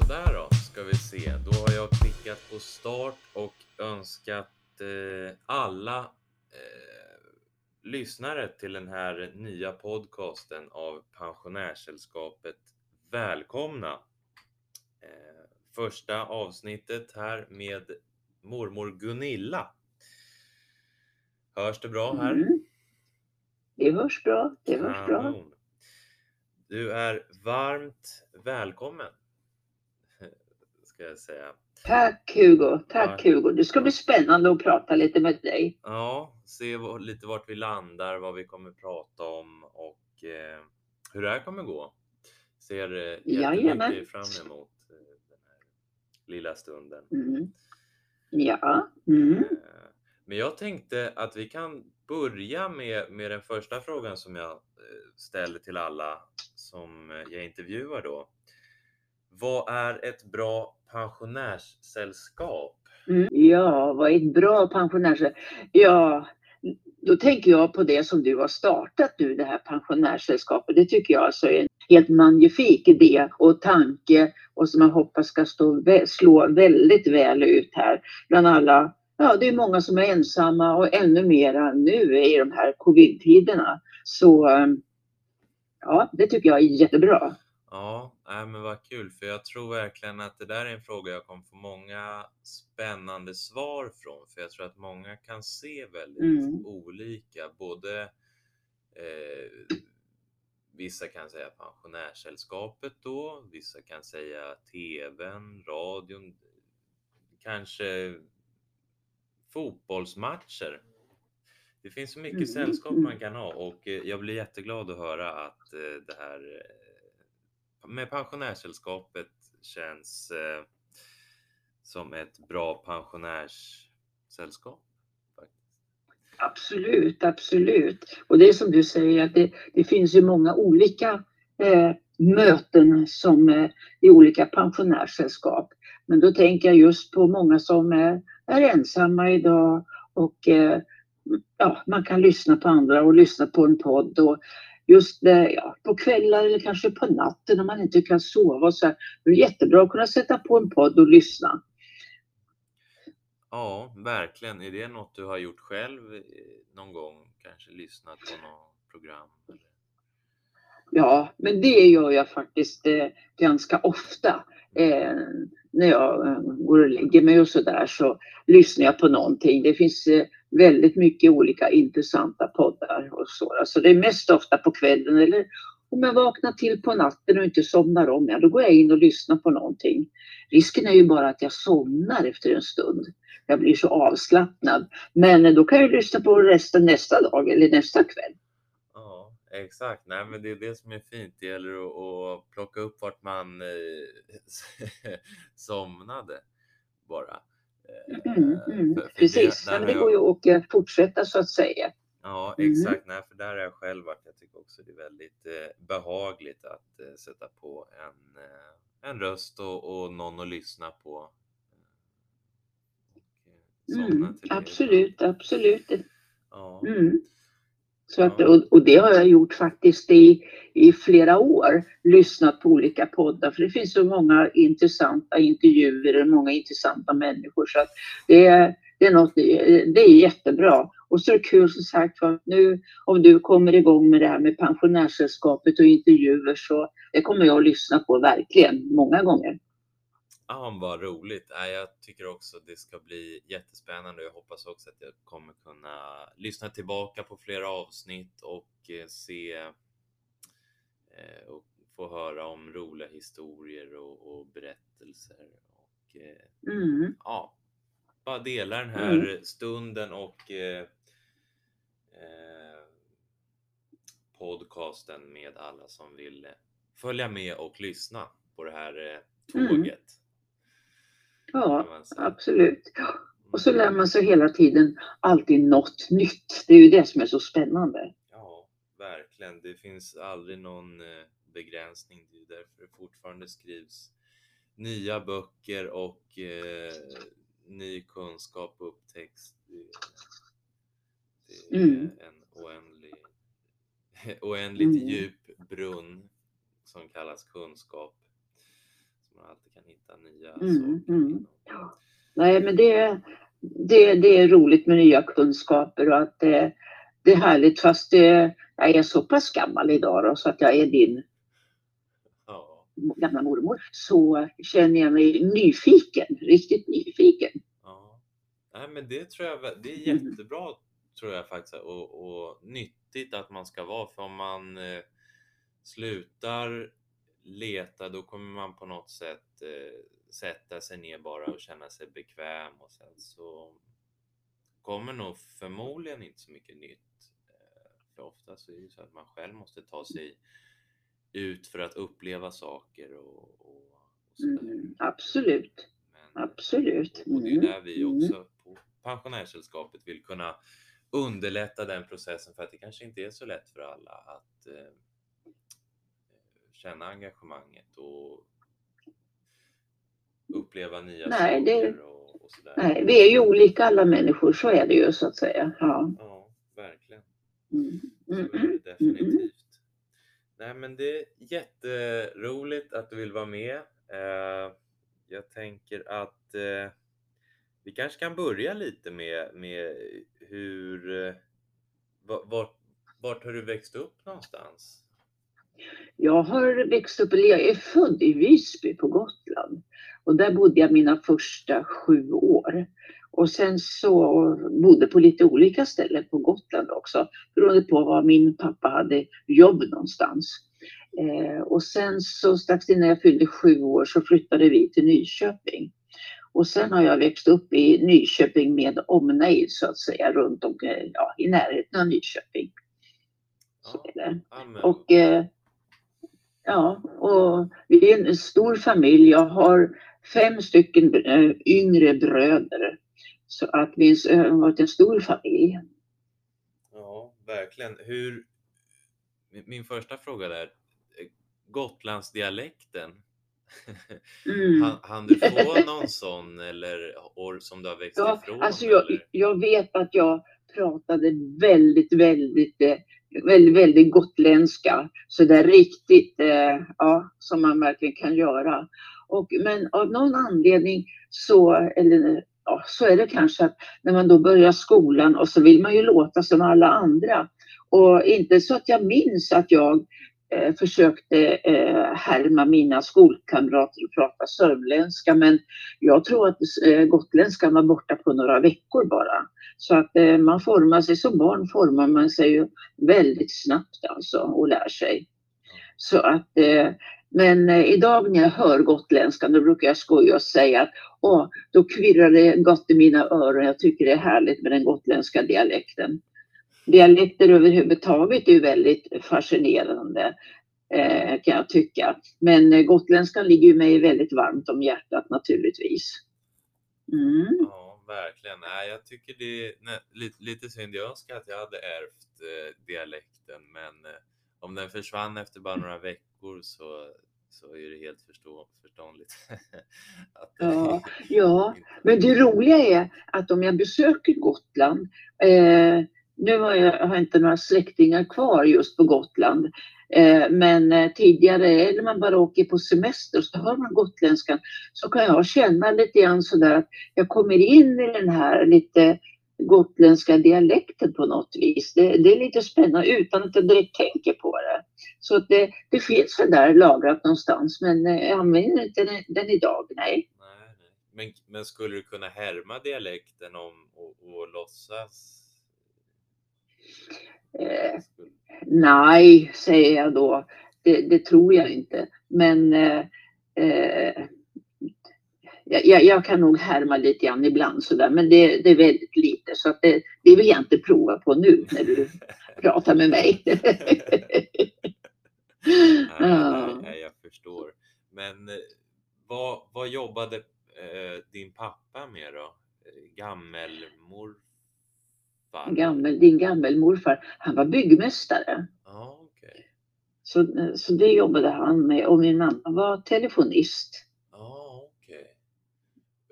Sådär då, ska vi se. Då har jag klickat på start och önskat eh, alla eh, lyssnare till den här nya podcasten av Pensionärssällskapet välkomna. Eh, första avsnittet här med mormor Gunilla. Hörs det bra här? Mm. Det hörs bra. Det hörs bra. Du är varmt välkommen. Ska jag säga. Tack Hugo. Tack Ja. Hugo. Det ska bli spännande att prata lite med dig. Ja, se lite vart vi landar, vad vi kommer prata om och eh, hur det här kommer gå. Ser eh, jättemycket fram emot eh, den här lilla stunden. Mm. Ja. Mm. Eh, Men jag tänkte att vi kan börja med, med den första frågan som jag ställer till alla som jag intervjuar då. Vad är ett bra pensionärssällskap? Mm. Ja, vad är ett bra pensionärssällskap? Ja, då tänker jag på det som du har startat nu, det här pensionärssällskapet. Det tycker jag alltså är en helt magnifik idé och tanke och som jag hoppas ska stå, slå väldigt väl ut här bland alla. Ja, det är många som är ensamma och ännu mera nu i de här covid-tiderna. Så ja, det tycker jag är jättebra. Ja, nej, men vad kul, för jag tror verkligen att det där är en fråga jag kommer få många spännande svar från, för jag tror att många kan se väldigt Mm. olika, både eh, vissa kan säga pensionärssällskapet då, vissa kan säga tvn, radion, kanske fotbollsmatcher. Det finns så mycket Mm, sällskap man kan ha och eh, jag blir jätteglad att höra att eh, det här eh, med pensionärssällskapet känns eh, som ett bra pensionärssällskap. Absolut, absolut. Och det är som du säger att det, det finns ju många olika eh, möten som eh, i olika pensionärssällskap. Men då tänker jag just på många som är, är ensamma idag och eh, ja, man kan lyssna på andra och lyssna på en podd. Och just det, ja, på kvällar eller kanske på natten när man inte kan sova. Så här, det är jättebra att kunna sätta på en podd och lyssna. Ja, verkligen. Är det något du har gjort själv eh, någon gång? Kanske lyssnat på något program? Eller? Ja, men det gör jag faktiskt eh, ganska ofta. Eh, när jag eh, går och lägger mig och sådär så lyssnar jag på någonting. Det finns eh, väldigt mycket olika intressanta poddar och så. Så det är mest ofta på kvällen eller om jag vaknar till på natten och inte somnar om, ja, då går jag in och lyssnar på någonting. Risken är ju bara att jag somnar efter en stund. Jag blir så avslappnad. Men eh, då kan jag lyssna på resten nästa dag eller nästa kväll. Ja, exakt. Nej, men det är det som är fint. Det gäller att, att plocka upp vart man eh, somnade bara. Eh, Mm, mm, för- för precis, där men det jag- går ju att fortsätta så att säga. Ja, Mm. exakt. Nej, för där har jag själv varit. Jag tycker också det är väldigt eh, behagligt att eh, sätta på en, eh, en röst och, och någon att lyssna på. Och, eh, Mm, det absolut, absolut. Ja. Mm. Så att, och det har jag gjort faktiskt i, i flera år, lyssnat på olika poddar för det finns så många intressanta intervjuer och många intressanta människor så att det, är- det, är något, det är jättebra. Och så är det kul som sagt för att nu om du kommer igång med det här med pensionärssällskapet och intervjuer så det kommer jag att lyssna på verkligen många gånger. Ja, vad roligt. Nej, Jag tycker också det ska bli jättespännande. Jag hoppas också att jag kommer kunna lyssna tillbaka på flera avsnitt och eh, se eh, och få höra om roliga historier och, och berättelser. Och eh, Mm. ja, bara dela den här stunden och eh, eh, podcasten med alla som vill följa med och lyssna på det här eh, Mm. Ja, absolut. Och så lär man sig hela tiden alltid något nytt. Det är ju det som är så spännande. Ja, verkligen. Det finns aldrig någon eh, begränsning. Det är därför det fortfarande skrivs nya böcker och eh, ny kunskap upptäcks. Det är Mm. en oändlig, oändligt Mm. djup brunn som kallas kunskap. Man alltid kan hitta nya Mm, saker. mm. inom- Nej, men det, det, det är roligt med nya kunskaper och att det, det är härligt fast det, jag är så pass gammal idag då, så att jag är din Ja, gamla mormor så känner jag mig nyfiken, riktigt nyfiken. ja. Nej, men det tror jag, det är Mm. jättebra tror jag faktiskt och, och nyttigt att man ska vara för om man eh, slutar leta då kommer man på något sätt eh, sätta sig ner bara och känna sig bekväm och sen så kommer nog förmodligen inte så mycket nytt. Eh, för ofta så är det ju så att man själv måste ta sig ut för att uppleva saker och, och, och. Mm, absolut, Men, absolut. och det är Mm, där vi mm. också på Pensionärssällskapet vill kunna underlätta den processen för att det kanske inte är så lätt för alla att eh, känna engagemanget och uppleva nya Nej, det- saker och, och sådär. Nej, vi är ju olika alla människor, så är det ju så att säga. Ja. Ja, verkligen. Mm, Så mm, är det mm, mm. definitivt. Nej, men det är jätteroligt att du vill vara med. Eh, jag tänker att eh, vi kanske kan börja lite med, med hur... Eh, va- vart, vart har du växt upp någonstans? Jag har växt upp, eller jag är född i Visby på Gotland. Och där bodde jag mina första sju år. Och sen så bodde på lite olika ställen på Gotland också. Beroende på var min pappa hade jobb någonstans. Eh, och sen så strax innan jag fyllde sju år så flyttade vi till Nyköping. Och sen har jag växt upp i Nyköping med omnejd så att säga runt om, eh, ja, i närheten av Nyköping. Ja, Och eh, ja, och vi är en stor familj. Jag har fem stycken eh, yngre bröder. Så att vi har varit en stor familj. Ja, verkligen. Hur... min- första fråga där. eh, Gotlandsdialekten. Mm. Han, han du få någon sån eller år som du har växt Ja, ifrån? alltså jag, jag vet att jag pratade väldigt, väldigt, eh, väldigt, väldigt gotländska. Så det är riktigt, eh, ja, som man verkligen kan göra. Och, men av någon anledning så, eller ja, så är det kanske att när man då börjar skolan och så vill man ju låta som alla andra. Och inte så att jag minns att jag eh, försökte eh, härma mina skolkamrater och prata sörmländska men jag tror att eh, gotländskan var borta på några veckor bara. Så att eh, man formar sig, som barn formar man sig ju väldigt snabbt alltså och lär sig. Så att, eh, men eh, idag när jag hör gotländskan då brukar jag skoja och säga att åh, då kvirrar det gott i mina öron. Jag tycker det är härligt med den gotländska dialekten. Dialekter överhuvudtaget är ju väldigt fascinerande eh, kan jag tycka. Men eh, gotländskan ligger ju mig väldigt varmt om hjärtat naturligtvis. Mm. Ja, verkligen. Nej, jag tycker det är nej, lite, lite synd. Jag önskar att jag hade ärvt eh, dialekten, men eh, om den försvann efter bara några veckor så, så är det helt förstå, förståndigt. att Ja, ja, Men det roliga är att om jag besöker Gotland, eh, nu har jag, har inte några släktingar kvar just på Gotland, eh, men eh, tidigare, eller man bara åker på semester så hör man gotländskan, så kan jag känna lite grann sådär att jag kommer in i den här lite gotländska dialekten på något vis. Det, det är lite spännande utan att jag direkt tänker på det. Så att det, det finns väl där lagrat någonstans men eh, jag använder inte den, den idag, nej. Nej, nej. Men, men skulle du kunna härma dialekten om och, och låtsas? Eh, Nej, säger jag då. Det, det tror jag inte. Men eh, eh, jag, jag- kan nog härma lite grann ibland sådär. Men det, det är väldigt lite. Så att det, det vill jag inte prova på nu när du pratar med mig. Nej, nej, jag förstår. Men eh, vad, vad jobbade eh, din pappa med då? Eh, Gammel, din gammelmorfar, han var byggmästare. Ja, okej. Så, eh, så det jobbade han med. Och min mamma var telefonist. Ja, okej.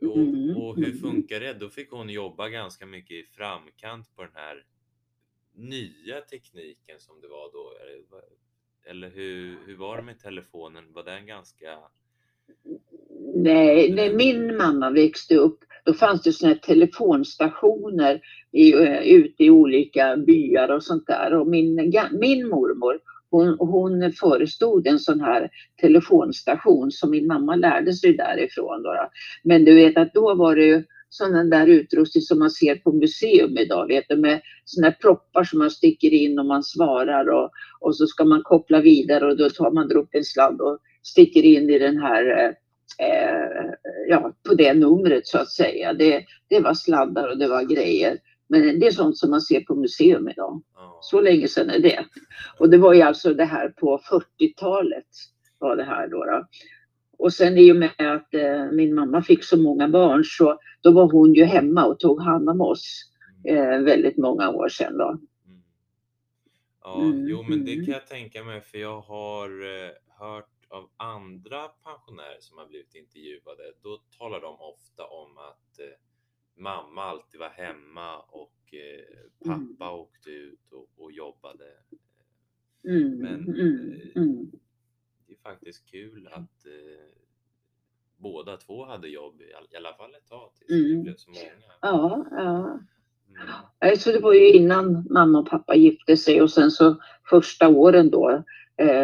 Mm, Och, och hur funkar det? Då fick hon jobba ganska mycket i framkant på den här nya tekniken som det var då. Eller- Eller hur, hur var det med telefonen? Var den ganska Nej, när min mamma växte upp då fanns det såna här telefonstationer i, eh, ute i olika byar och sånt där. Och min, min mormor hon, hon förestod en sån här telefonstation som min mamma lärde sig därifrån. Då. Men du vet att då var det ju sån där utrustning som man ser på museum idag, vet du, med såna proppar som man sticker in och man svarar och, och så ska man koppla vidare och då tar man upp en sladd och sticker in i den här eh, eh, ja, på det numret så att säga. Det, det var sladdar och det var grejer. Men det är sånt som man ser på museum idag. Så länge sedan är det. Och det var ju alltså det här på 40-talet var det här då. då. Och sen i och med att eh, min mamma fick så många barn så då var hon ju hemma och tog hand om oss eh, väldigt många år sedan då. Mm. Ja, mm. jo men det kan jag tänka mig för jag har eh, hört av andra pensionärer som har blivit intervjuade. Då talar de ofta om att eh, mamma alltid var hemma och eh, pappa mm. åkte ut och, och jobbade. Mm. Men mm. Eh, mm. det är faktiskt kul att eh, båda två hade jobb i, alla fall ett tag tills det mm. blev så många. Ja, ja. Mm. Så det var ju innan mamma och pappa gifte sig och sen så första åren då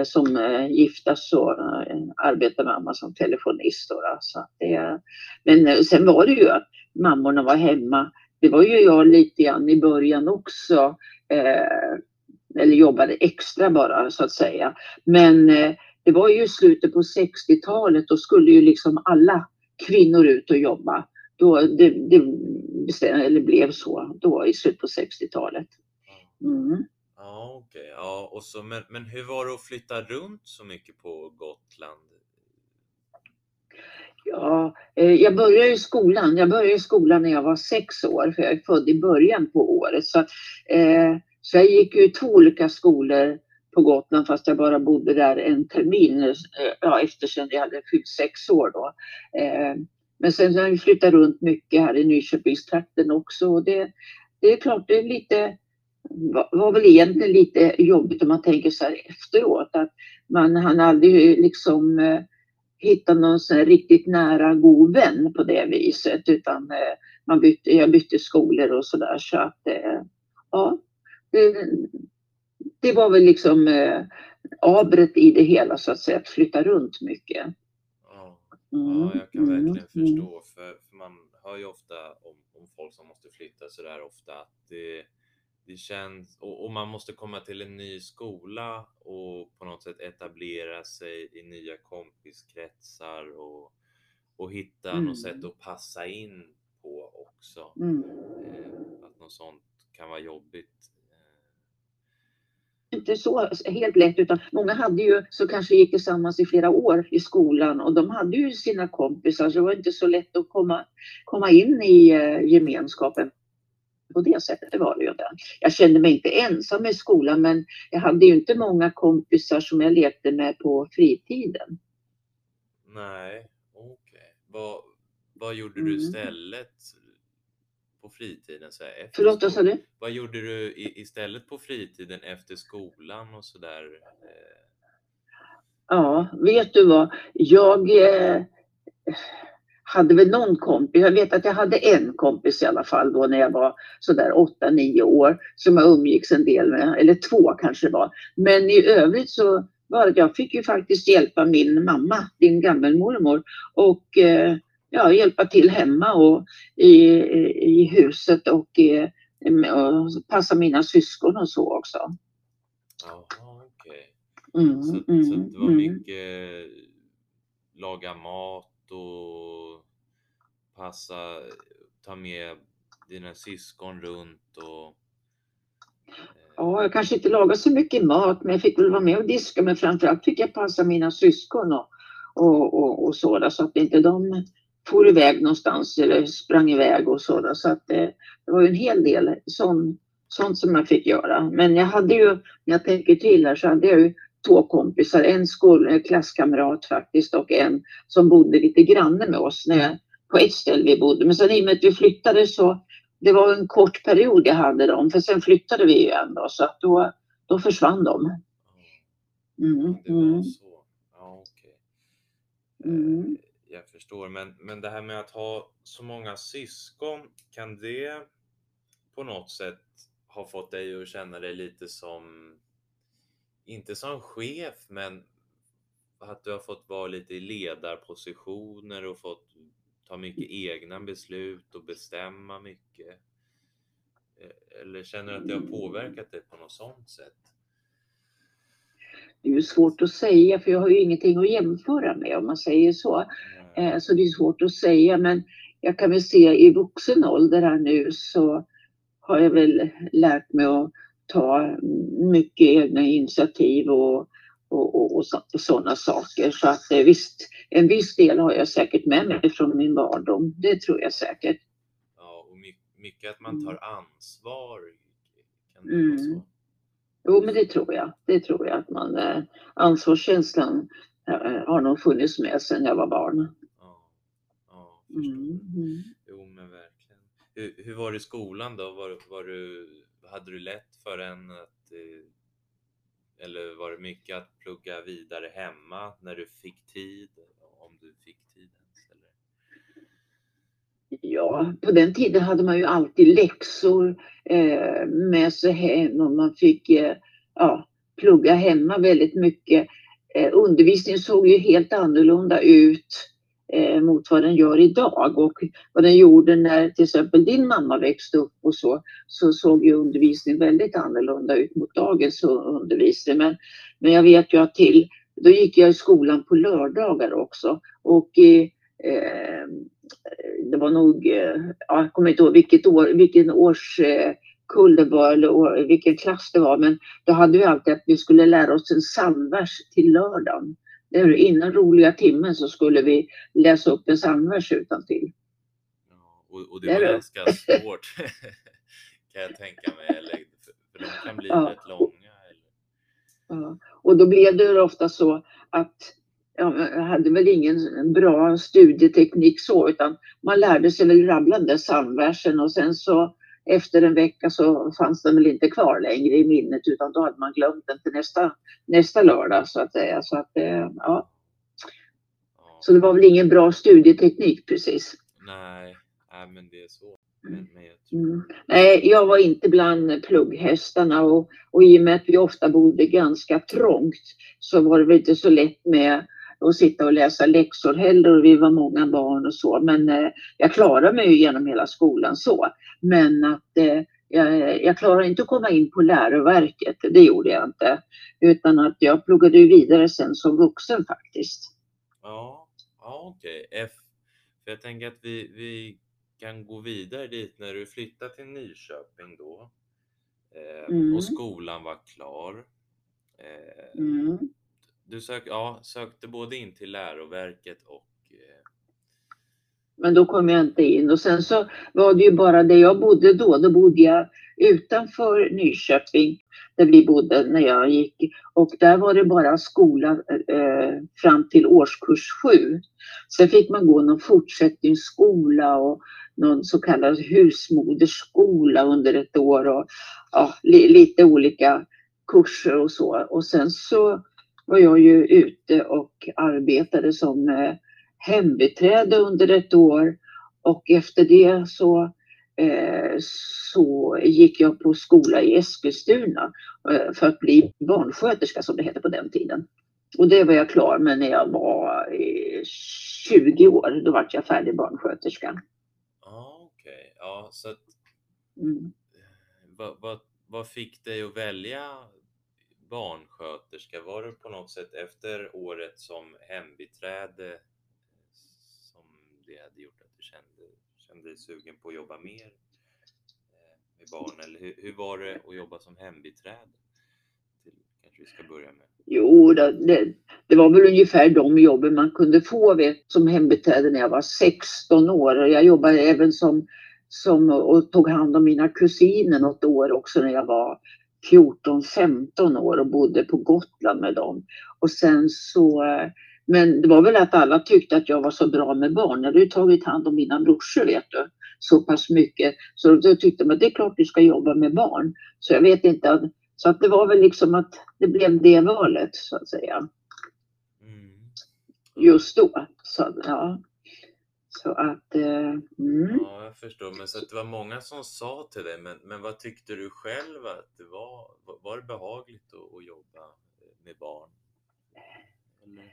som eh, gifta så eh, arbetade mamma som telefonist. Då. Så det, men eh, sen var det ju att mammorna var hemma. Det var ju jag lite grann i början också. Eh, eller jobbade extra bara så att säga. Men eh, det var ju slutet på 60-talet. Då skulle ju liksom alla kvinnor ut och jobba. Då det, det eller blev så då i slutet på 60-talet. Mm. Ja, okej. Okay. Ja, och så, men, men hur var det att flytta runt så mycket på Gotland? Ja, eh, jag började i skolan. Jag började i skolan när jag var sex år, för jag är född i början på året. Så, eh, så jag gick ju i två olika skolor på Gotland fast jag bara bodde där en termin eh, ja, efter sen jag hade fyllt sex år. Då. Eh, men sen har jag flyttat runt mycket här i Nyköpingstrakten också. Och det, det är klart, det är lite var väl egentligen lite jobbigt om man tänker så här efteråt att man han aldrig liksom eh, hittat någon här riktigt nära god vän på det viset utan eh, man bytte, jag bytte skolor och sådär så att eh, ja, det, det, var väl liksom abret i det hela så att säga, att flytta runt mycket. Ja, mm, ja jag kan verkligen mm, förstå för, för, man hör ju ofta om, om folk som måste flytta sådär ofta att det det känns, och, och, man måste komma till en ny skola och på något sätt etablera sig i nya kompiskretsar och, och hitta mm. något sätt att passa in på också. Mm. Eh, att något sånt kan vara jobbigt. Inte så helt lätt utan många hade ju så kanske gick tillsammans i flera år i skolan och de hade ju sina kompisar så det var inte så lätt att komma, komma in i eh, gemenskapen på det sättet var det ju inte. Jag kände mig inte ensam i skolan men jag hade ju inte många kompisar som jag lekte med på fritiden. Nej, okej. Okay. Vad, vad gjorde du mm. istället på fritiden? Så här, Förlåt, vad sa du? Vad gjorde du istället på fritiden efter skolan och sådär? Ja, vet du vad? Jag eh, hade väl någon kompis, jag vet att jag hade en kompis i alla fall då när jag var sådär 8-9 år som jag umgicks en del med, eller två kanske det var. Men i övrigt så var det, jag fick ju faktiskt hjälpa min mamma, din gammelmormor och eh, ja, hjälpa till hemma och i, i huset och, eh, och passa mina syskon och så också. Jaha, okej. Okay. Mm, så, mm, så det var mm. mycket laga mat och passa, ta med dina syskon runt och eh, Ja, jag kanske inte lagade så mycket mat, men jag fick väl vara med och diska. Men framförallt fick jag passa mina syskon och, och, och, och så, så att inte de for iväg någonstans eller sprang iväg och sådär. Så att det, det var ju en hel del sån, sånt som jag fick göra. Men jag hade ju, när jag tänker till här, så hade jag ju två kompisar, en skol, eh, klasskamrat faktiskt och en som bodde lite granne med oss när, på ett ställe vi bodde. Men sen i och med att vi flyttade så det var en kort period jag hade dem för sen flyttade vi igen då så att då, då försvann de. Mm, mm. Ja, okay. mm. jag förstår, men, men det här med att ha så många syskon, kan det på något sätt ha fått dig att känna dig lite som, inte som chef, men att du har fått vara lite i ledarpositioner och fått ta mycket egna beslut och bestämma mycket? Eh, eller känner du att det har påverkat dig på något sånt sätt? Det är svårt att säga för jag har ju ingenting att jämföra med om man säger så. Mm. Så det är svårt att säga men jag kan väl se i vuxen ålder här nu så har jag väl lärt mig att ta mycket egna initiativ och, och, och, och sådana saker. Så att eh, visst, en viss del har jag säkert med mig från min barndom. Det tror jag säkert. Ja, och mycket att man tar mm. ansvar. Kan det mm. så? Jo, men det tror jag. Det tror jag att man, eh, ansvarskänslan eh, har nog funnits med sedan jag var barn. Ja, ja mm, mm. Jo, men verkligen. Hur, hur var det i skolan då? Var, var du, hade du lätt för en att eh, eller var det mycket att plugga vidare hemma när du fick tid? Om du fick tid ens? Eller? Ja, på den tiden hade man ju alltid läxor eh, med sig hem och man fick eh, ja, plugga hemma väldigt mycket. Eh, undervisningen såg ju helt annorlunda ut eh, mot vad den gör idag och vad den gjorde när till exempel din mamma växte upp och så, så såg ju undervisningen väldigt annorlunda ut mot dagens undervisning. Men, men jag vet ju att till, då gick jag i skolan på lördagar också och eh, eh det var nog, eh, jag kommer inte ihåg vilket år, vilken årskull eh, det var eller vilken klass det var, men då hade vi alltid att vi skulle lära oss en psalmvers till lördagen. Innan roliga timmen så skulle vi läsa upp en psalmvers utantill. Ja, och, och det var ganska svårt kan jag tänka mig, eller, för de kan bli ja. rätt långa. Eller? Ja. Och då blev det ofta så att jag hade väl ingen bra studieteknik så utan man lärde sig väl rabbla den där psalmversen och sen så efter en vecka så fanns den väl inte kvar längre i minnet utan då hade man glömt den till nästa, nästa lördag så att säga. Så, att, eh, ja. så det var väl ingen bra studieteknik precis. Nej, nej men det är så. Mm. mm. Nej, jag var inte bland plugghästarna och, och i och med att vi ofta bodde ganska trångt så var det väl inte så lätt med att sitta och läsa läxor heller och vi var många barn och så. Men eh, jag klarade mig ju genom hela skolan så. Men att eh, jag, jag klarade inte att komma in på läroverket, det gjorde jag inte. Utan att jag pluggade vidare sen som vuxen faktiskt. Ja, ja okej. Okay. För jag tänker att vi, vi kan gå vidare dit när du flyttade till Nyköping då. Eh, mm. Och skolan var klar. Eh, mm du sök, ja, sökte både in till läroverket och eh... men då kom jag inte in och sen så var det ju bara där jag bodde då. Då bodde jag utanför Nyköping där vi bodde när jag gick och där var det bara skola eh, eh fram till årskurs sju. Sen fick man gå någon fortsättningsskola och någon så kallad husmoderskola under ett år och ja, li, lite olika kurser och så. Och sen så var jag ju ute och arbetade som eh, hembiträde under ett år och efter det så, eh, så gick jag på skola i Eskilstuna eh, för att bli barnsköterska som det hette på den tiden. Och det var jag klar med när jag var 20 år. Då var jag färdig barnsköterska. Ah, Okej, okay. ja så att, mm. vad, vad, vad fick dig att välja barnsköterska? Var det på något sätt efter året som hembiträde eh, som det hade gjort att du kände, kände dig sugen på att jobba mer eh, med barn? Eller hur, hur var det att jobba som hembiträde? kanske vi ska börja med. Jo, det, det, var väl ungefär de jobben man kunde få vet, som hembiträde när jag var 16 år. Jag jobbade även som, som och tog hand om mina kusiner något år också när jag var 14-15 år och bodde på Gotland med dem. Och sen så, men det var väl att alla tyckte att jag var så bra med barn. Jag hade ju tagit hand om mina brorsor vet du, så pass mycket. Så då tyckte man att det är klart du ska jobba med barn. Så jag vet inte, så att det var väl liksom att det blev det valet så att säga. Mm. Just då. Så, ja. Så att, eh, mm. Ja, jag förstår. Men så det var många som sa till dig, men, men vad tyckte du själv att det var? Var- det behagligt att, att jobba med barn? Eller?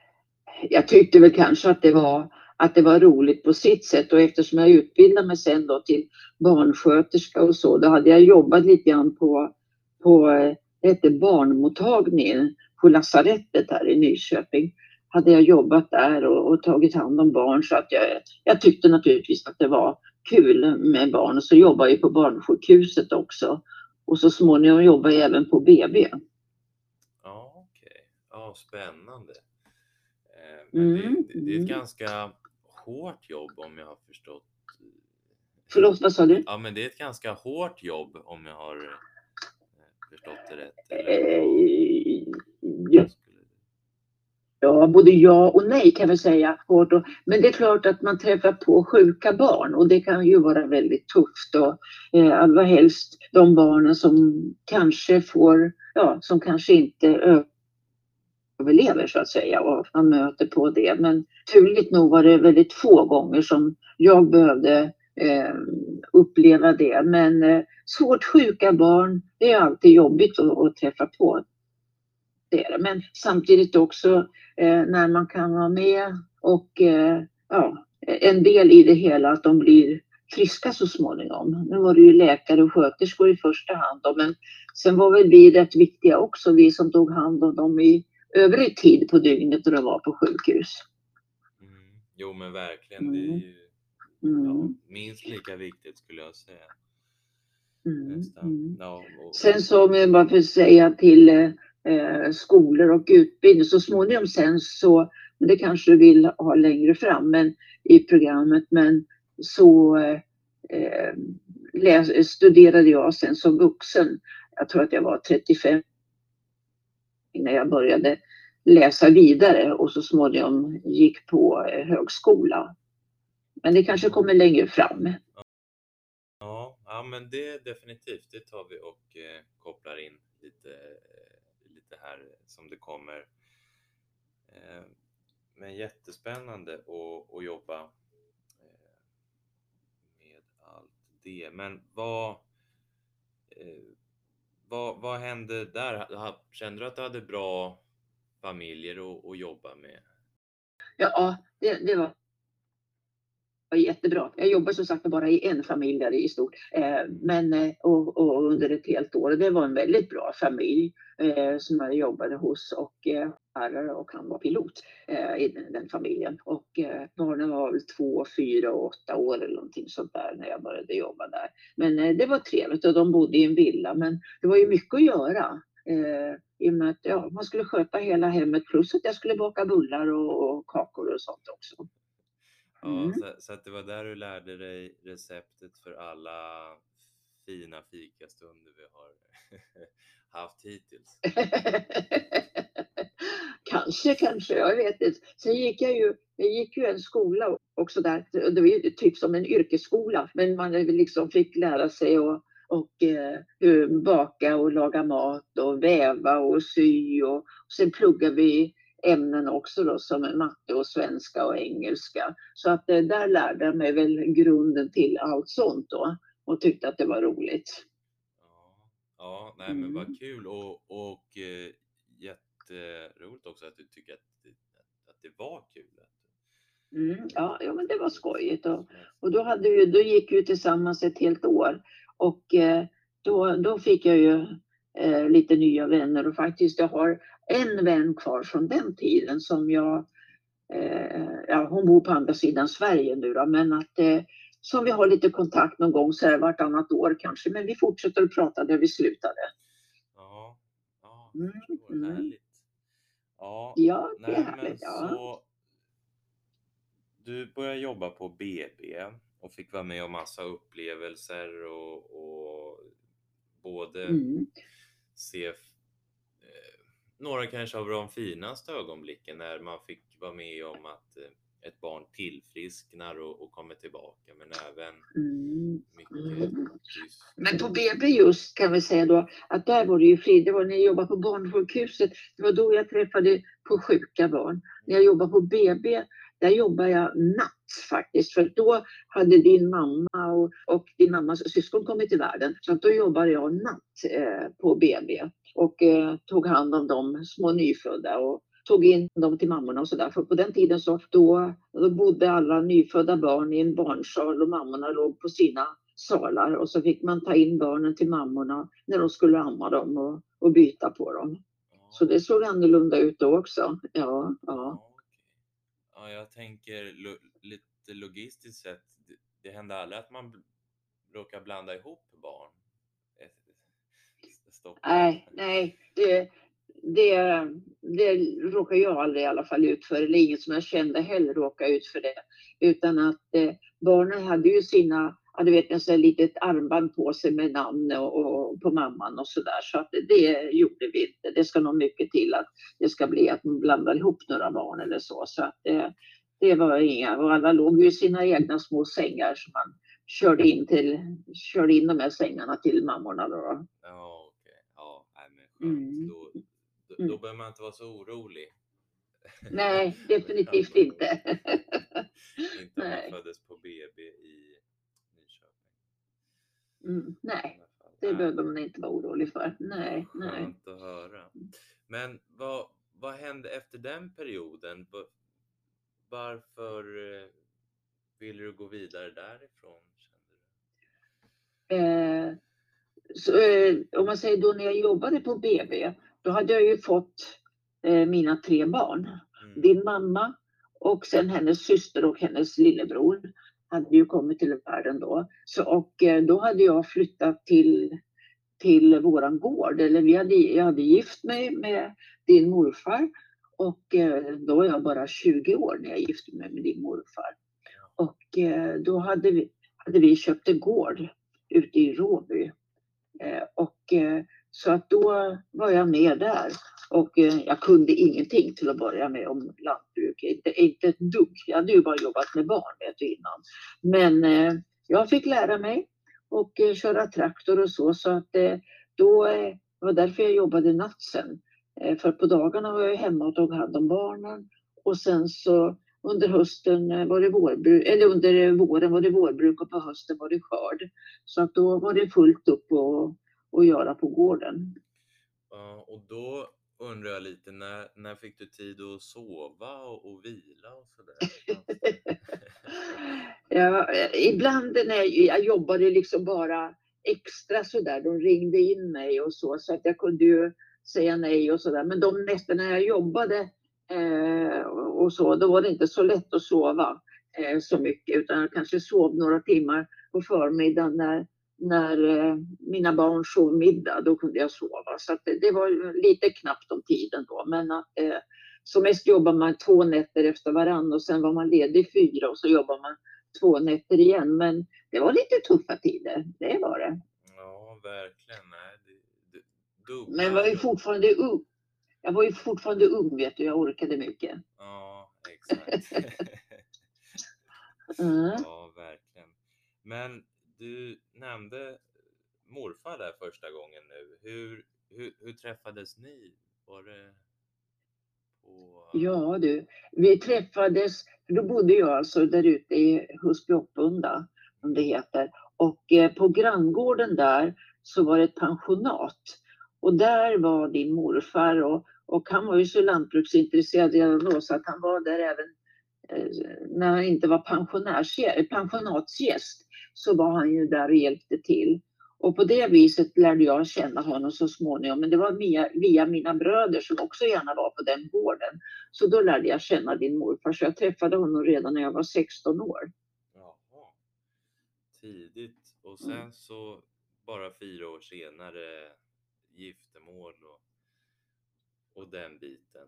jag tyckte väl kanske att det var att det var roligt på sitt sätt och eftersom jag utbildade mig sen då till barnsköterska och så, då hade jag jobbat lite grann på, på eh, det hette barnmottagningen på lasarettet här i Nyköping. Hade jag jobbat där och, och tagit hand om barn så att jag, jag tyckte naturligtvis att det var kul med barn. Och så jobbade jag på barnsjukhuset också. Och så småningom jobbade jag även på BB. Ja, okej. Ja, spännande. Eh, Men Mm, det, det, det är ett mm. ganska hårt jobb om jag har förstått. Förlåt, vad sa du? Ja, men det är ett ganska hårt jobb om jag har eh, förstått det rätt. Eh, vad ja, Ja, både ja och nej kan vi säga. Men det är klart att man träffar på sjuka barn och det kan ju vara väldigt tufft. Och, eh, allra helst de barnen som kanske får, ja, som kanske inte överlever så att säga och man möter på det. Men turligt nog var det väldigt få gånger som jag behövde eh, uppleva det. Men eh, svårt sjuka barn, det är alltid jobbigt att, att träffa på. Det är det. Men samtidigt också eh, när man kan vara med och eh, ja, en del i det hela att de blir friska så småningom. Nu var det ju läkare och sköterskor i första hand då, men sen var väl vi rätt viktiga också, vi som tog hand om dem i övrig tid på dygnet när de var på sjukhus. Mm. Jo, men verkligen. Det är Mm. ju ja, Mm, minst lika viktigt skulle jag säga. mm, mm. Ja, och, Sen så om jag bara får säga till eh, skolor och utbildning så småningom sen så, men det kanske du vill ha längre fram men i programmet, men så eh, läs, studerade jag sen som vuxen. Jag tror att jag var 35 när jag började läsa vidare och så småningom gick på eh, högskola. Men det kanske kommer längre fram. ja, ja, men det definitivt. Det tar vi och eh, kopplar in lite, eh, det här som det kommer. Eh, men jättespännande att, att jobba eh, med allt det. Men vad, eh, vad, vad hände där? Kände du att du hade bra familjer att, att jobba med? Ja, det, det var var jättebra. Jag jobbar som sagt bara i en familj där i stort, eh, men och, och under ett helt år. Det var en väldigt bra familj eh, som jag jobbade hos och eh, lärare och han var pilot eh, i den, den familjen. Och eh, barnen var väl två, fyra och åtta år eller någonting sånt där när jag började jobba där. Men eh, det var trevligt och de bodde i en villa, men det var ju mycket att göra. Eh, I och med att ja, man skulle sköta hela hemmet plus att jag skulle baka bullar och, och kakor och sånt också. Ja, Mm. så, så att det var där du lärde dig receptet för alla fina fikastunder vi har haft hittills. kanske, kanske, jag vet inte. Sen gick jag ju, jag gick ju en skola också där. Det var ju typ som en yrkesskola, men man liksom fick lära sig att och, eh, baka och laga mat och väva och sy och, och sen pluggade vi ämnen också då som matte och svenska och engelska. Så att eh, där lärde jag mig väl grunden till allt sånt då och tyckte att det var roligt. Ja, ja nej men Mm. vad kul och, och eh, jätteroligt också att du tycker att det, att det var kul. Mm, ja, ja, men det var skojigt. Och, och då, hade vi, då gick vi tillsammans ett helt år. Och eh, då, då fick jag ju eh, lite nya vänner och faktiskt jag har en vän kvar från den tiden som jag, eh, ja hon bor på andra sidan Sverige nu då, men att eh, som vi har lite kontakt någon gång så här vartannat år kanske, men vi fortsätter att prata där vi slutade. ja, ja, Mm, mm. Härligt. Ja, Ja, det är härligt. Ja. så du började jobba på BB och fick vara med om massa upplevelser och, och både Mm. se eh, några kanske av de finaste ögonblicken när man fick vara med om att eh, ett barn tillfrisknar och, och kommer tillbaka men även Mm. mycket Mm. tyst. Men på BB just kan vi säga då att där var det ju fri. Det var när jag jobbade på barnsjukhuset. Det var då jag träffade på sjuka barn. När jag jobbade på BB där jobbade jag natt faktiskt. För då hade din mamma och, och din mammas syskon kommit till världen. Så då jobbade jag natt eh, på BB och eh, tog hand om de små nyfödda och tog in dem till mammorna och sådär. För på den tiden så då, då bodde alla nyfödda barn i en barnsal och mammorna låg på sina salar och så fick man ta in barnen till mammorna när de skulle amma dem och, och byta på dem. Så det såg annorlunda ut då också. Ja, ja. Ja, jag tänker lo lite logistiskt sett, det, det händer aldrig att man råkar blanda ihop barn? Stopp. Nej, nej, det, det, det råkar jag aldrig i alla fall ut för, eller ingen som jag kände heller råkade ut för det. Utan att eh, barnen hade ju sina ja, du vet, en sån litet armband på sig med namn och, och på mamman och sådär. Så att det gjorde vi inte. Det ska nog mycket till att det ska bli att man blandar ihop några barn eller så. Så att det, det var inga, och alla låg ju i sina egna små sängar som man körde in, till, körde in de här sängarna till mammorna. Då. Ja, okej. Okay. Ja, men skönt. Mm. Då, då, då mm. behöver man inte vara så orolig. Nej, definitivt inte. inte om man föddes på BB i Mm, nej, det behöver man inte vara orolig för. Nej, nej. Skönt att höra. Men vad, vad hände efter den perioden? Varför eh, ville du gå vidare därifrån? Eh, så, eh, om man säger då när jag jobbade på BB, då hade jag ju fått eh, mina tre barn. Mm. Din mamma och sen hennes syster och hennes lillebror hade ju kommit till världen då. Så, och eh, då hade jag flyttat till, till våran gård. Eller vi hade, jag hade gift mig med din morfar och eh, då var jag bara 20 år när jag gifte mig med din morfar. Och eh, då hade vi, hade vi köpt en gård ute i Råby. Och så att då var jag med där och eh, jag kunde ingenting till att börja med om lantbruk. Inte, inte ett dugg. Jag hade ju bara jobbat med barn vet du, innan. Men eh, jag fick lära mig och eh, köra traktor och så. Så att då det var därför jag jobbade natt sen. För på dagarna var jag hemma och tog hand om barnen. Och sen så under hösten var det vårbruk, eller under våren var det vårbruk och på hösten var det skörd. Så att då var det fullt upp och att göra på gården. Ja, och då undrar jag lite, när, när fick du tid att sova och, och vila och sådär? ja, ibland när jag, jag jobbade liksom bara extra sådär, de ringde in mig och så, så att jag kunde ju säga nej och sådär. Men de nätterna jag jobbade eh, och så, då var det inte så lätt att sova eh, så mycket, utan jag kanske sov några timmar på förmiddagen när när eh, mina barn sov middag, då kunde jag sova. Så det, det, var lite knappt om tiden då. Men eh, som mest jobbar man två nätter efter varann och sen var man ledig fyra och så jobbar man två nätter igen. Men det var lite tuffa tider, det var det. Ja, verkligen. Nej, det, det, Men jag var ju fortfarande ung. Jag var ju fortfarande ung vet du, jag orkade mycket. Ja, exakt. mm. Ja, verkligen. Men du nämnde morfar där första gången nu. Hur, hur, hur träffades ni? Var det på... Ja du, vi träffades, då bodde jag alltså där ute i Husby-Oppunda, som det heter. Och eh, på granngården där så var det ett pensionat. Och där var din morfar och, och han var ju så lantbruksintresserad redan då så att han var där även eh, när han inte var pensionatsgäst så var han ju där och hjälpte till. Och på det viset lärde jag känna honom så småningom. Men det var via, via mina bröder som också gärna var på den gården. Så då lärde jag känna din morfar. Så jag träffade honom redan när jag var 16 år. Jaha. Tidigt. Och sen mm. så bara fyra år senare giftermål och, och den biten.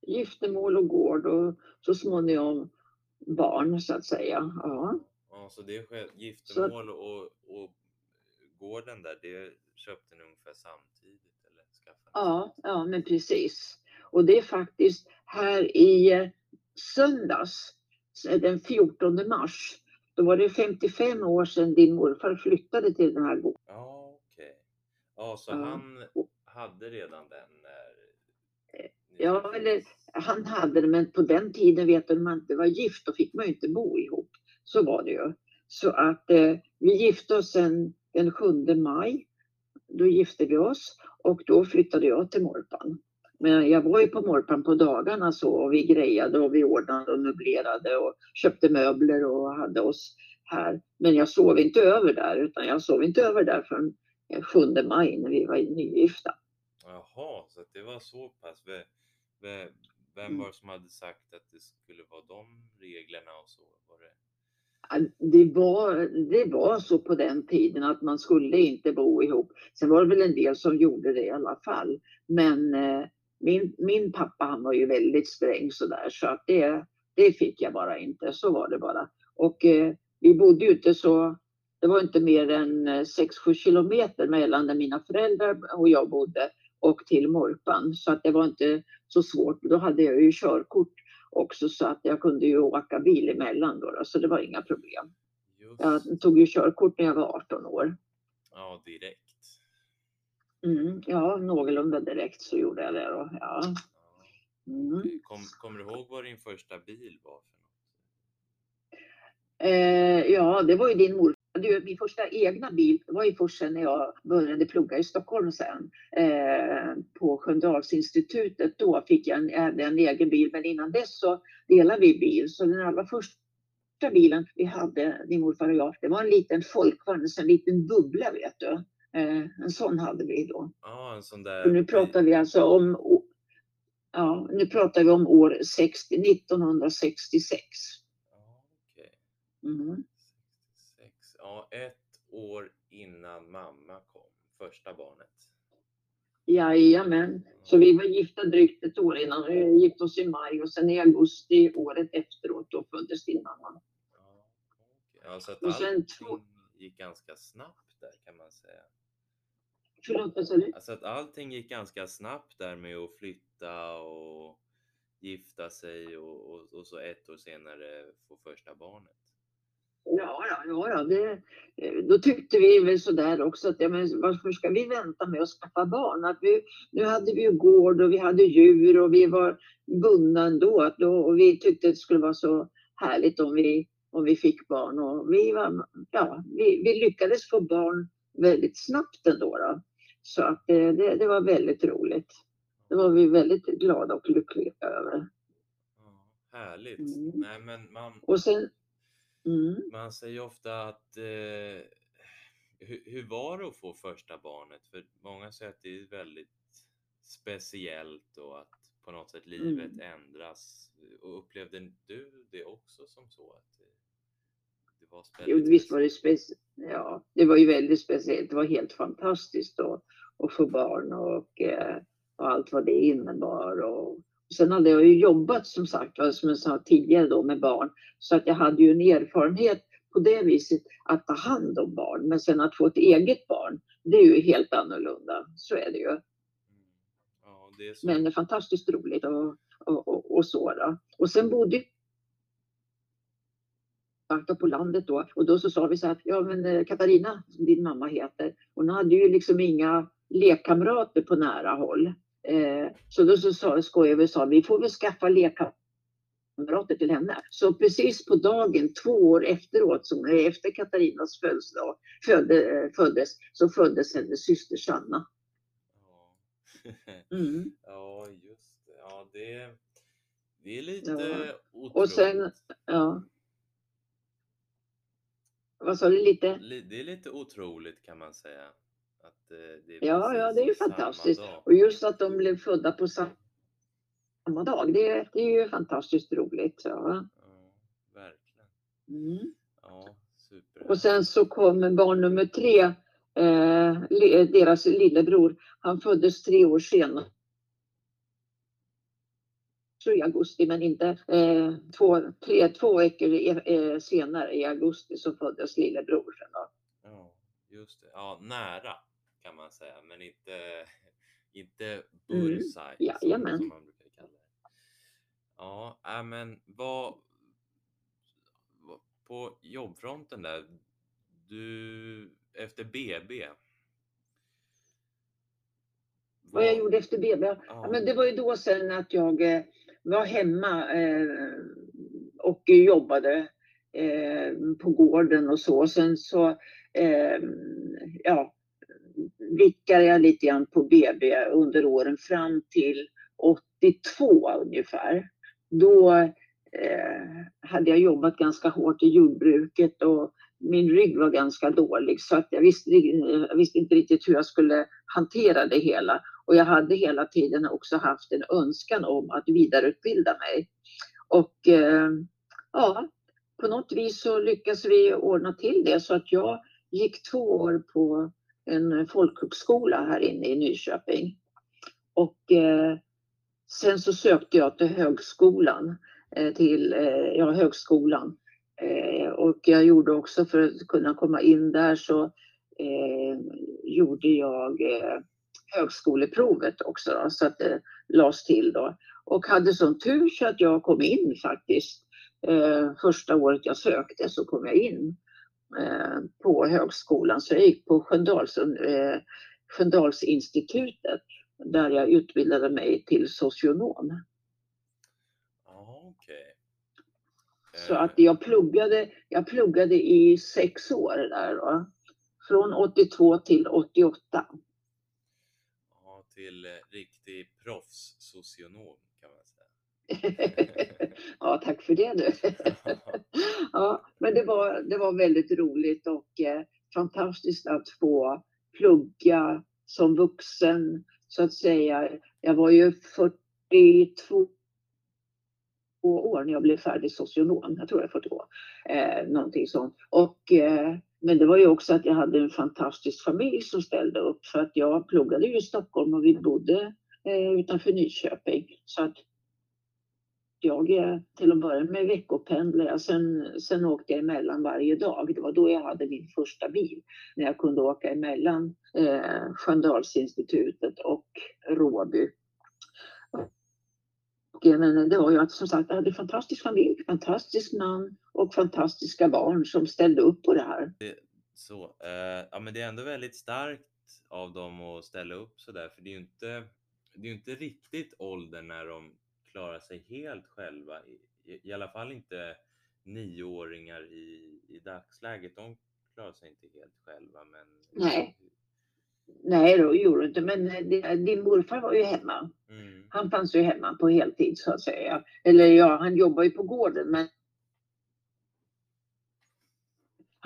Giftermål och gård och så småningom barn så att säga. Ja. Ja, så det sker giftermål så... och, och gården där, det köpte ni ungefär samtidigt? Eller ja, ja, men precis. Och det är faktiskt här i eh, söndags, den 14 mars, då var det 55 år sedan din morfar flyttade till den här gården. Ja, okej. Okay. Ja, så ja. han hade redan den Ja, eller han hade det, men på den tiden vet du, man inte var gift, då fick man ju inte bo ihop. Så var det ju. Så att eh, vi gifte oss sen den 7 maj. Då gifte vi oss och då flyttade jag till Morpan. Men jag var ju på Morpan på dagarna så och vi grejade och vi ordnade och möblerade och köpte möbler och hade oss här. Men jag sov inte över där utan jag sov inte över där förrän eh, 7 maj när vi var nygifta. Jaha, så det var så pass. Ve- ve- Vem Mm. var det som hade sagt att det skulle vara de reglerna och så? Var det... Det var, det var så på den tiden att man skulle inte bo ihop. Sen var det väl en del som gjorde det i alla fall. Men eh, min, min pappa han var ju väldigt sträng sådär så att det, det fick jag bara inte. Så var det bara. Och eh, vi bodde ju inte så, det var inte mer än eh, 6-7 kilometer mellan där mina föräldrar och jag bodde och till Morpan. Så att det var inte så svårt. Då hade jag ju körkort också så att jag kunde ju åka bil emellan då, då så det var inga problem. Just, Jag tog ju körkort när jag var 18 år. ja, direkt. Mm, ja, någorlunda direkt så gjorde jag det då. Ja. Mm. Kom, kommer du ihåg vad din första bil var? Eh, ja, det var ju din morfar. Du, min första egna bil var ju först när jag började plugga i Stockholm sen. Eh, på Sköndalsinstitutet. Då fick jag en, en egen bil. Men innan dess så delade vi bil. Så den allra första bilen vi hade, din morfar och jag, det var en liten folkvagn, en liten bubbla vet du. Eh, en sån hade vi då. Ja, en sån där. Och nu pratar vi alltså om, ja, nu pratar vi om år 60, 1966. Ja, okej. Mm. 66. Ja, ett år innan mamma kom, första barnet. Jajamän. Så vi var gifta drygt ett år innan. Vi gifte oss i maj och sen i augusti året efteråt då föddes din mamma. Ja, så att Och allting två- gick ganska snabbt där kan man säga. Förlåt, vad sa du? Alltså att allting gick ganska snabbt där med att flytta och gifta sig och, och, och så ett år senare få första barnet. Ja, ja, ja, det, eh, då tyckte vi väl sådär också att ja, men varför ska vi vänta med att skaffa barn? Att vi, nu hade vi ju gård och vi hade djur och vi var bundna ändå. Att då, och vi tyckte det skulle vara så härligt om vi, om vi fick barn. Och vi, var, ja, vi, vi lyckades få barn väldigt snabbt ändå. Då. Så att eh, det, det var väldigt roligt. Det var vi väldigt glada och lyckliga över. Ja, härligt. Mm. Nej, men man, Och sen, mm, man säger ofta att eh, hur, hur var det att få första barnet? För många säger att det är väldigt speciellt och att på något sätt livet Mm. ändras. Och upplevde du det också som så? Att det, var Jo, visst var det speciellt. Ja, det var ju väldigt speciellt. Det var helt fantastiskt då, att få barn och, eh, och allt vad det innebar. Och, sen hade jag ju jobbat som sagt, som jag sa tidigare då med barn. Så att jag hade ju en erfarenhet på det viset att ta hand om barn. Men sen att få ett eget barn, det är ju helt annorlunda. Så är det ju. Ja, det är. Men det är fantastiskt roligt och, och, och, och så. Då. Och sen bodde jag på landet då och då så sa vi så här, ja men eh, Katarina, som din mamma heter, hon hade ju liksom inga lekkamrater på nära håll. Eh, så då så skojade vi och sa, vi får väl skaffa lekkamrater till henne. Så precis på dagen, två år efteråt, som efter Katarinas födelsedag, födde, eh, föddes, så föddes hennes syster Sanna. Ja. Mm. ja, just det. Ja, det, det är lite Ja. otroligt. Och sen, ja. Vad sa du lite? Li- Det är lite otroligt kan man säga. Eh, det Ja, ja, det är ju fantastiskt. dag. Och just att de blev födda på samma dag, det, det är ju fantastiskt roligt. Ja. Ja, verkligen. Mm. Ja, super. Och sen så kom barn nummer tre, eh, deras lillebror. Han föddes tre år senare. I augusti, men inte eh, två, tre, två veckor i- eh, senare i augusti så föddes lillebror. Ja, just det. Ja, nära kan man säga, men inte, inte Mm, bullseye jajamän. som, som man brukar kalla det. Ja, äh, men vad, på jobbfronten där, du efter BB. Vad jag gjorde efter BB? Ja. men det var ju då sen att jag eh, var hemma eh, och jobbade eh, på gården och så. Sen så eh, ja, vickade jag lite grann på BB under åren fram till 82 ungefär. Då eh, hade jag jobbat ganska hårt i jordbruket och min rygg var ganska dålig så att jag visste, jag visste inte riktigt hur jag skulle hantera det hela. Och jag hade hela tiden också haft en önskan om att vidareutbilda mig. Och eh, ja, på något vis så lyckades vi ordna till det så att jag gick två år på en folkhögskola här inne i Nyköping. Och eh, sen så sökte jag till högskolan, eh, till eh, ja, högskolan. Eh, och jag gjorde också för att kunna komma in där så eh, gjorde jag eh, högskoleprovet också då, så att det lades till då. Och hade sån tur så att jag kom in faktiskt. Eh, första året jag sökte så kom jag in Eh, på högskolan. Så jag gick på Sköndals, eh, Sköndalsinstitutet där jag utbildade mig till socionom. okay. Så att jag pluggade, jag pluggade i sex år där då. Från 82 till 88. Ja, till eh, riktig proffssocionom. ja, tack för det du. ja, men det var, det var väldigt roligt och eh, fantastiskt att få plugga som vuxen så att säga. Jag var ju 42 år när jag blev färdig socionom. Jag tror jag är 42. Eh, någonting sånt. Och, eh, men det var ju också att jag hade en fantastisk familj som ställde upp för att jag pluggade ju i Stockholm och vi bodde eh, utanför Nyköping. Så att jag till att börja med veckopendlade sen, sen åkte jag emellan varje dag. Det var då jag hade min första bil. När jag kunde åka emellan eh, Sköndalsinstitutet och Råby. Och, eh, men det var ju att som sagt, jag hade en fantastisk familj, fantastisk man och fantastiska barn som ställde upp på det här. så, eh, ja men det är ändå väldigt starkt av dem att ställa upp sådär för det är ju inte, det är inte riktigt åldern när de klara sig helt själva. I, i alla fall inte nioåringar i, i dagsläget. De klarar sig inte helt själva. Men... Nej. Nej, det gjorde inte. Men eh, din morfar var ju hemma. Mm. Han fanns ju hemma på heltid så att säga. Eller ja, han jobbar ju på gården men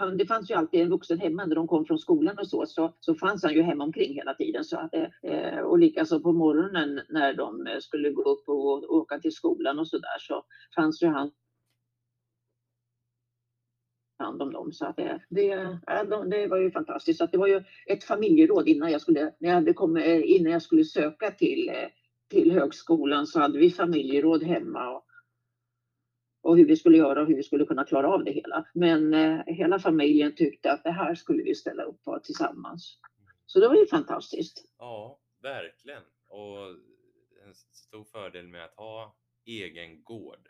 han, det fanns ju alltid en vuxen hemma när de kom från skolan och så, så, så fanns han ju hemma omkring hela tiden. Så att, eh, eh och likaså på morgonen när de eh, skulle gå upp och åka till skolan och så där så fanns ju han hand om dem. Så att eh, det, det, det var ju fantastiskt. Så att det var ju ett familjeråd innan jag skulle, när jag hade kommit, innan jag skulle söka till, till högskolan så hade vi familjeråd hemma. Och, och hur vi skulle göra och hur vi skulle kunna klara av det hela. Men eh, hela familjen tyckte att det här skulle vi ställa upp på tillsammans. Så det var ju fantastiskt. Ja, verkligen. Och en stor fördel med att ha egen gård.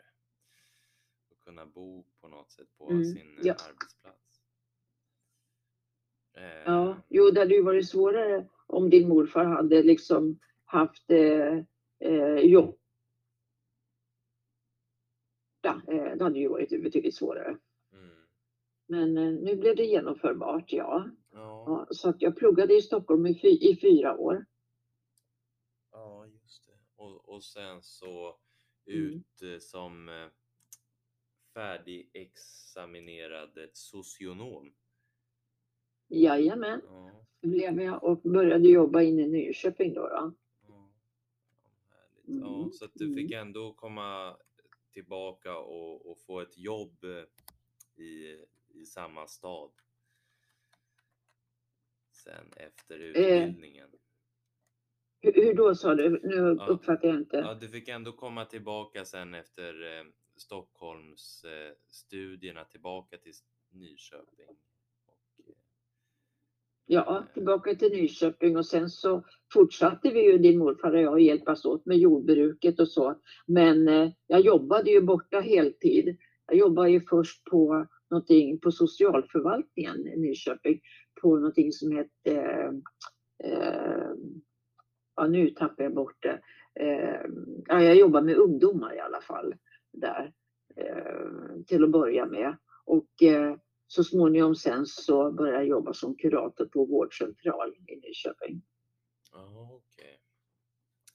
Och kunna bo på något sätt på mm, sin ja. arbetsplats. Eh. Ja, jo det hade ju varit svårare om din morfar hade liksom haft eh, eh, jobb borta. Eh, det hade ju varit betydligt svårare. Mm. Men eh, nu blev det genomförbart, ja. ja. ja så att jag pluggade i Stockholm i, fy, i fyra år. Ja, just det. Och, och sen så mm. ut mm. som färdigexaminerad socionom. Jajamän, ja. blev jag och började jobba inne i Nyköping då. då. Ja. Ja, mm. så att du fick mm. ändå komma tillbaka och, och få ett jobb eh, i, i samma stad sen efter eh, utbildningen. Eh, hur, hur, då sa du? Nu ja, uppfattar jag inte. Ja, du fick ändå komma tillbaka sen efter eh, Stockholms eh, studierna tillbaka till Nyköping. Ja, tillbaka till Nyköping och sen så fortsatte vi ju, din morfar och jag, att hjälpas åt med jordbruket och så. Men eh, jag jobbade ju borta heltid. Jag jobbade ju först på någonting på socialförvaltningen i Nyköping på någonting som hette eh, eh ja nu tappar jag bort det. Eh, ja, jag jobbar med ungdomar i alla fall där eh, till att börja med. Och eh, så småningom sen så började jag jobba som kurator på vårdcentral i Nyköping. Ja, okej.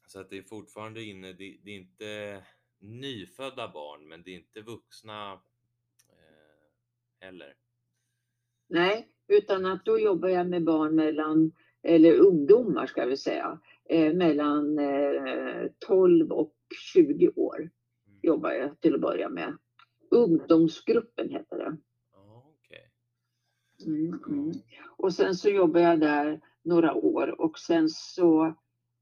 Så att det är fortfarande inne, det, det är inte nyfödda barn, men det är inte vuxna eh, heller. Nej, utan att då jobbar jag med barn mellan, eller ungdomar ska vi säga, eh, mellan eh, 12 och 20 år Mm. jobbar jag till att börja med. Ungdomsgruppen heter det. Mm, mm. Och sen så jobbade jag där några år och sen så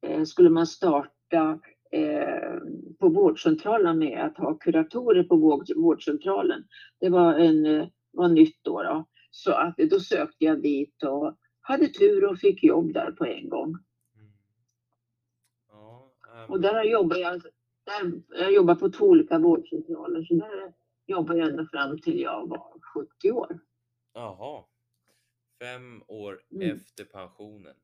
eh, skulle man starta eh, på vårdcentralen med att ha kuratorer på vård, vårdcentralen. Det var, en, var nytt då, då. Så att då sökte jag dit och hade tur och fick jobb där på en gång. Mm. Ja, ehm, Och där jobbade jag, där, jag jobbade på två olika vårdcentraler så där jobbade jag ända fram till jag var 70 år. Jaha. Fem år Mm. efter pensionen.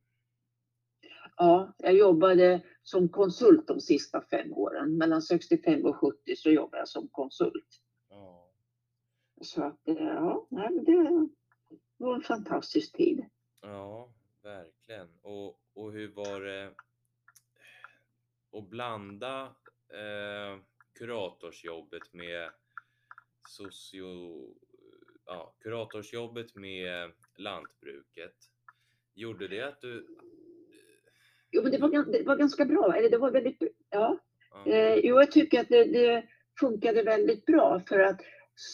Ja, jag jobbade som konsult de sista fem åren. Mellan 65 och 70 så jobbade jag som konsult. Ja. Så att, eh, ja, det var en fantastisk tid. Ja, verkligen. Och, och hur var det att blanda eh, kuratorsjobbet med socio... Ja, kuratorsjobbet med lantbruket. Gjorde det att du... Jo, men det var, det var ganska bra. Eller det var väldigt, ja. Ja, Eh, jo, jag tycker att det, det funkade väldigt bra för att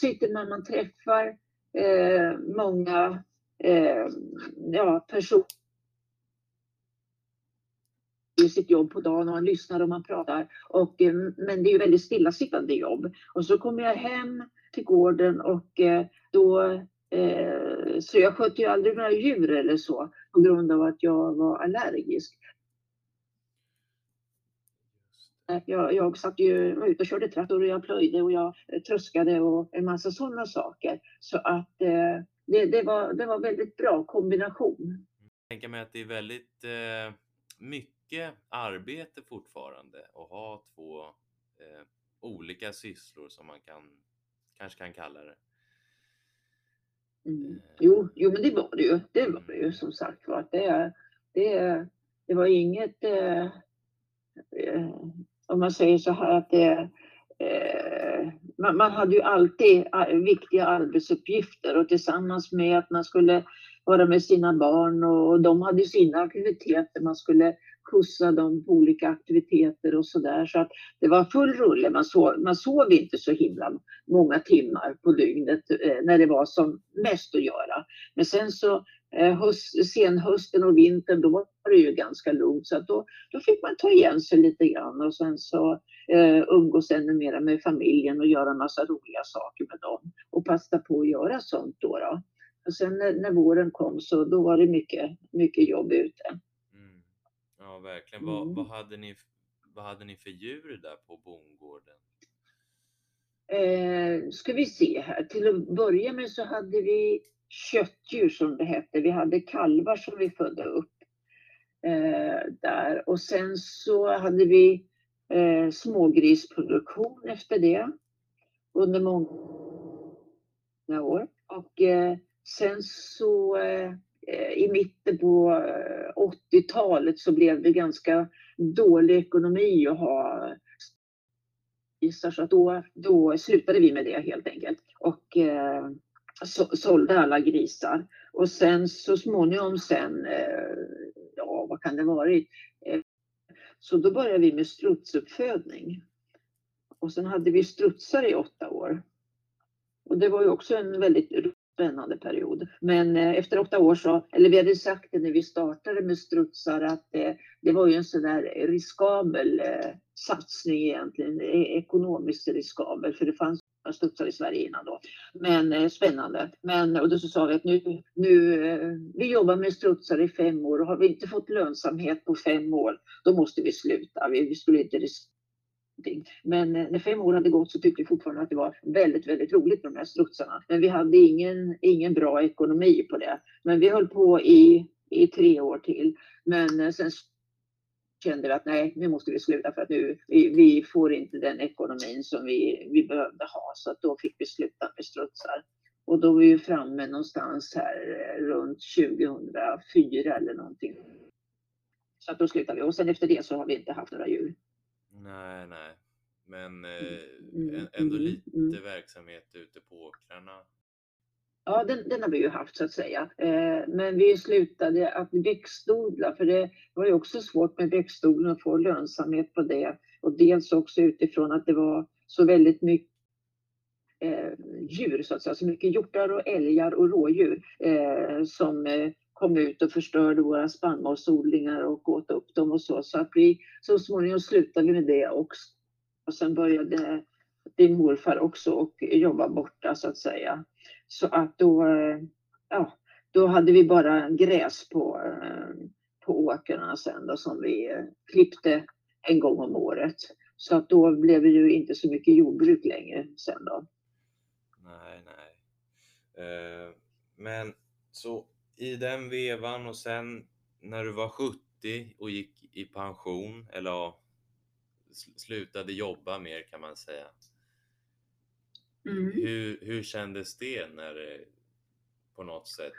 sitter man, man träffar eh, många eh, ja, personer i sitt jobb på dagen och man lyssnar och man pratar. Och, eh, men det är ju väldigt stillasittande jobb. Och så kommer jag hem till gården och eh, då eh, så jag skötte ju aldrig några djur eller så på grund av att jag var allergisk. Jag, jag satt ju var ute och körde traktor och jag plöjde och jag eh, tröskade och en massa sådana saker. Så att eh, det, det, var, det var väldigt bra kombination. Jag tänker mig att det är väldigt eh, mycket arbete fortfarande att ha två eh, olika sysslor som man kan kanske kan kalla det. Mm. Jo, jo, men det var det ju. Det var det ju som sagt var. Det, det, det var inget, eh, eh, om man säger så här att det, eh, man, man hade ju alltid eh, viktiga arbetsuppgifter och tillsammans med att man skulle vara med sina barn och de hade sina aktiviteter. Man skulle skjutsa dem på olika aktiviteter och så där. Så att det var full rulle. Man sov, man sov inte så himla många timmar på dygnet eh, när det var som mest att göra. Men sen så eh, höst, senhösten och vintern då var det ju ganska lugnt så att då, då fick man ta igen sig lite grann och sen så eh, umgås ännu mer med familjen och göra massa roliga saker med dem och passa på att göra sånt då. då. Och sen när, när våren kom så då var det mycket, mycket jobb ute. Verkligen. Vad, Mm. vad, hade ni, vad hade ni för djur där på bondgården? Eh, ska vi se här. Till att börja med så hade vi köttdjur som det hette. Vi hade kalvar som vi födde upp eh, där och sen så hade vi eh, smågrisproduktion efter det under många år. Och eh, sen så eh, Eh, i mitten på eh, 80-talet så blev det ganska dålig ekonomi att ha grisar så att då, då slutade vi med det helt enkelt och eh, så, sålde alla grisar. Och sen så småningom sen, eh, ja vad kan det varit? Eh, så då började vi med strutsuppfödning. Och sen hade vi strutsar i åtta år. Och det var ju också en väldigt spännande period. Men eh, efter åtta år så, eller vi hade sagt det när vi startade med strutsar att det, det var ju en sån där riskabel eh, satsning egentligen, e-, ekonomiskt riskabel för det fanns strutsar i Sverige innan då. Men eh, spännande. Men och då så sa vi att nu, nu eh, vi jobbar med strutsar i fem år och har vi inte fått lönsamhet på fem år, då måste vi sluta. Vi, vi skulle inte. Men eh, när fem år hade gått så tyckte vi fortfarande att det var väldigt, väldigt roligt med de här strutsarna. Men vi hade ingen, ingen bra ekonomi på det. Men vi höll på i, i tre år till. Men eh, sen kände vi att nej, nu måste vi sluta för att nu, vi, vi får inte den ekonomin som vi, vi behövde ha. Så att då fick vi sluta med strutsar. Och då var vi framme någonstans här eh, runt 2004 eller någonting. Så att då slutade vi och sen efter det så har vi inte haft några djur. Nej, nej. Men eh, mm, ändå mm, lite mm. verksamhet ute på åkrarna. Ja, den, den, har vi ju haft så att säga. Eh, men vi slutade att växtodla för det var ju också svårt med växtodling att få lönsamhet på det. Och dels också utifrån att det var så väldigt mycket eh, djur så att säga, så mycket hjortar och älgar och rådjur eh, som eh, kom ut och förstörde våra spannmålsodlingar och åt upp dem och så. Så att vi så småningom slutade med det också. Och sen började din morfar också och jobba borta så att säga. Så att då, eh, ja, då hade vi bara gräs på, eh, på åkrarna sen då som vi eh, klippte en gång om året. Så att då blev det ju inte så mycket jordbruk längre sen då. Nej, nej. men så i den vevan och sen när du var 70 och gick i pension eller slutade jobba mer kan man säga. Mm. Hur, hur kändes det när det på något sätt?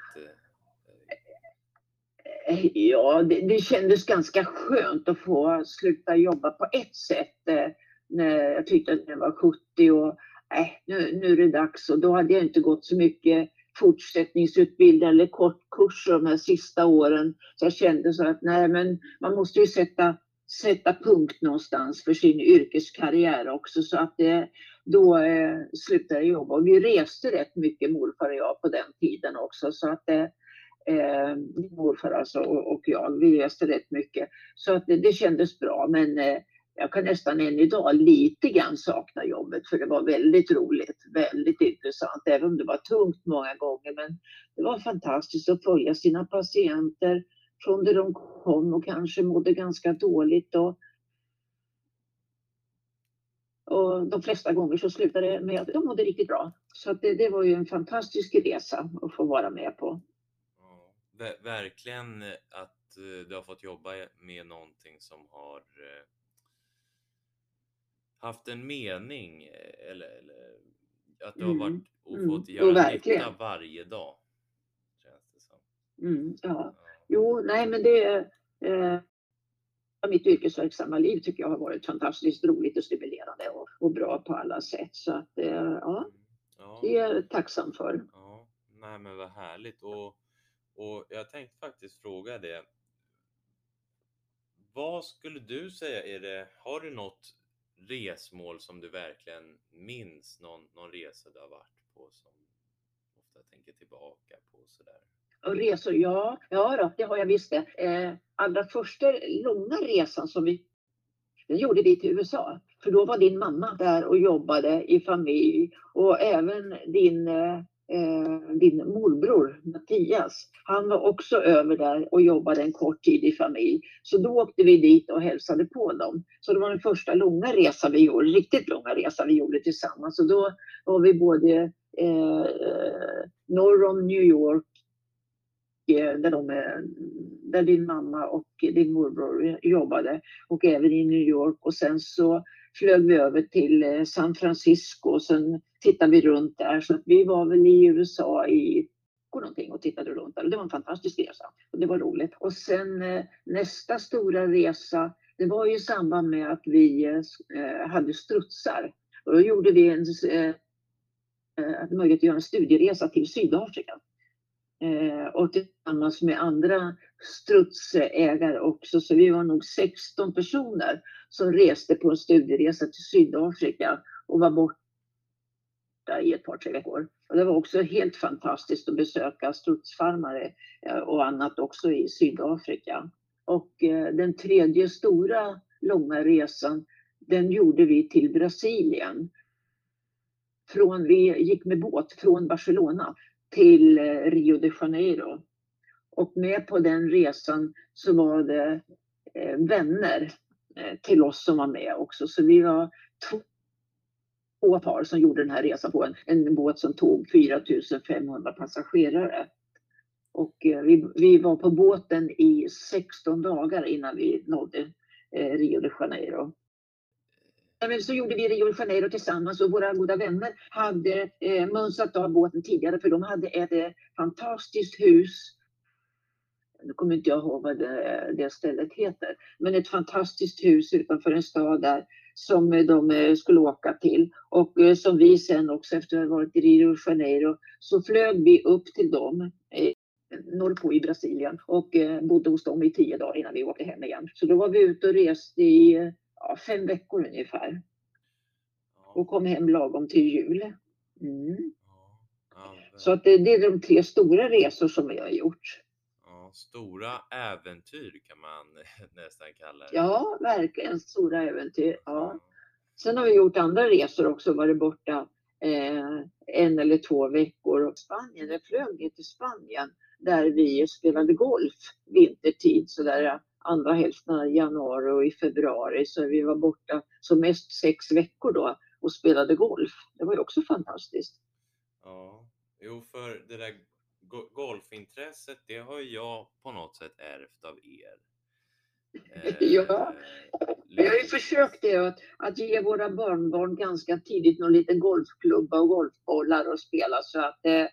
Eh, ja, det, det kändes ganska skönt att få sluta jobba på ett sätt. Eh, när jag tyckte att jag var 70 och äh, nu, nu är det dags och då hade jag inte gått så mycket fortsättningsutbildning eller kortkurser de här sista åren. Så jag kände så att nej men man måste ju sätta, sätta punkt någonstans för sin yrkeskarriär också så att det, då eh, slutade jag jobba. Och vi reste rätt mycket morfar och jag på den tiden också så att det, eh morfar alltså och, och, jag, vi reste rätt mycket. Så att det, det kändes bra men eh, jag kan nästan än idag lite grann sakna jobbet för det var väldigt roligt, väldigt intressant, även om det var tungt många gånger. Men det var fantastiskt att följa sina patienter från det de kom och kanske mådde ganska dåligt. Och, och de flesta gånger så slutade det med att de mådde riktigt bra. Så det, det, var ju en fantastisk resa att få vara med på. Ja, verkligen att eh, du har fått jobba med någonting som har eh, haft en mening eh, eller, eller att du har mm, varit och mm. fått göra nytta varje dag. Mm, ja. ja. Jo, nej men det eh, mitt yrkesverksamma liv tycker jag har varit fantastiskt roligt och stimulerande och, och bra på alla sätt. Så att eh, ja, mm, ja, det är jag tacksam för. Ja, nej men vad härligt. Och, och jag tänkte faktiskt fråga det. Vad skulle du säga är det, har du något resmål som du verkligen minns? Någon, någon resa du har varit på som ofta tänker tillbaka på sådär? Och resor, ja, ja då, det har jag visst det. Eh, allra första långa resan som vi den gjorde vi till USA. För då var din mamma där och jobbade i familj och även din eh, eh, din morbror Mattias, han var också över där och jobbade en kort tid i familj. Så då åkte vi dit och hälsade på dem. Så det var den första långa resan vi gjorde, riktigt långa resan vi gjorde tillsammans. Och då var vi både eh, norr om New York eh, där, de, där din mamma och din morbror jobbade och även i New York och sen så flög vi över till eh, San Francisco och sen tittade vi runt där. Så att vi var väl i USA i någonting och tittade runt där. Och det var en fantastisk resa och det var roligt. Och sen eh, nästa stora resa, det var ju i samband med att vi eh, hade strutsar. Och då gjorde vi en eh, möjlighet att göra en studieresa till Sydafrika. Eh, och tillsammans med andra strutsägare också. Så vi var nog 16 personer som reste på en studieresa till Sydafrika och var borta i ett par, tre veckor. Och det var också helt fantastiskt att besöka strutsfarmare eh, och annat också i Sydafrika. Och eh, den tredje stora långa resan, den gjorde vi till Brasilien. Från, vi gick med båt från Barcelona till eh, Rio de Janeiro. Och med på den resan så var det eh, vänner eh, till oss som var med också. Så vi var två par som gjorde den här resan på en, en båt som tog 4500 passagerare. Och vi, vi var på båten i 16 dagar innan vi nådde Rio de Janeiro. Men så gjorde vi Rio de Janeiro tillsammans och våra goda vänner hade eh, mönstrat av båten tidigare för de hade ett eh, fantastiskt hus. Nu kommer inte jag ihåg vad det, det stället heter, men ett fantastiskt hus utanför en stad där som eh, de eh, skulle åka till och eh, som vi sen också efter att ha varit i Rio de Janeiro så flög vi upp till dem eh, norrpå i Brasilien och eh, bodde hos dem i tio dagar innan vi åkte hem igen. Så då var vi ute och reste i eh, ja, fem veckor ungefär. Och kom hem lagom till jul. Mm. Så att det, det, är de tre stora resor som vi har gjort. Ja, stora äventyr kan man nästan kalla det. Ja, verkligen stora äventyr. Ja. Sen har vi gjort andra resor också, varit borta eh, en eller två veckor. Spanien, jag flög ner till Spanien där vi spelade golf vintertid. Så där andra hälften av januari och i februari. Så vi var borta som mest sex veckor då och spelade golf. Det var ju också fantastiskt. Ja, jo för det där golfintresset, det har jag på något sätt ärvt av er. Eh, ja, vi har ju försökt det att, att ge våra barnbarn ganska tidigt någon liten golfklubba och golfbollar att spela så att eh,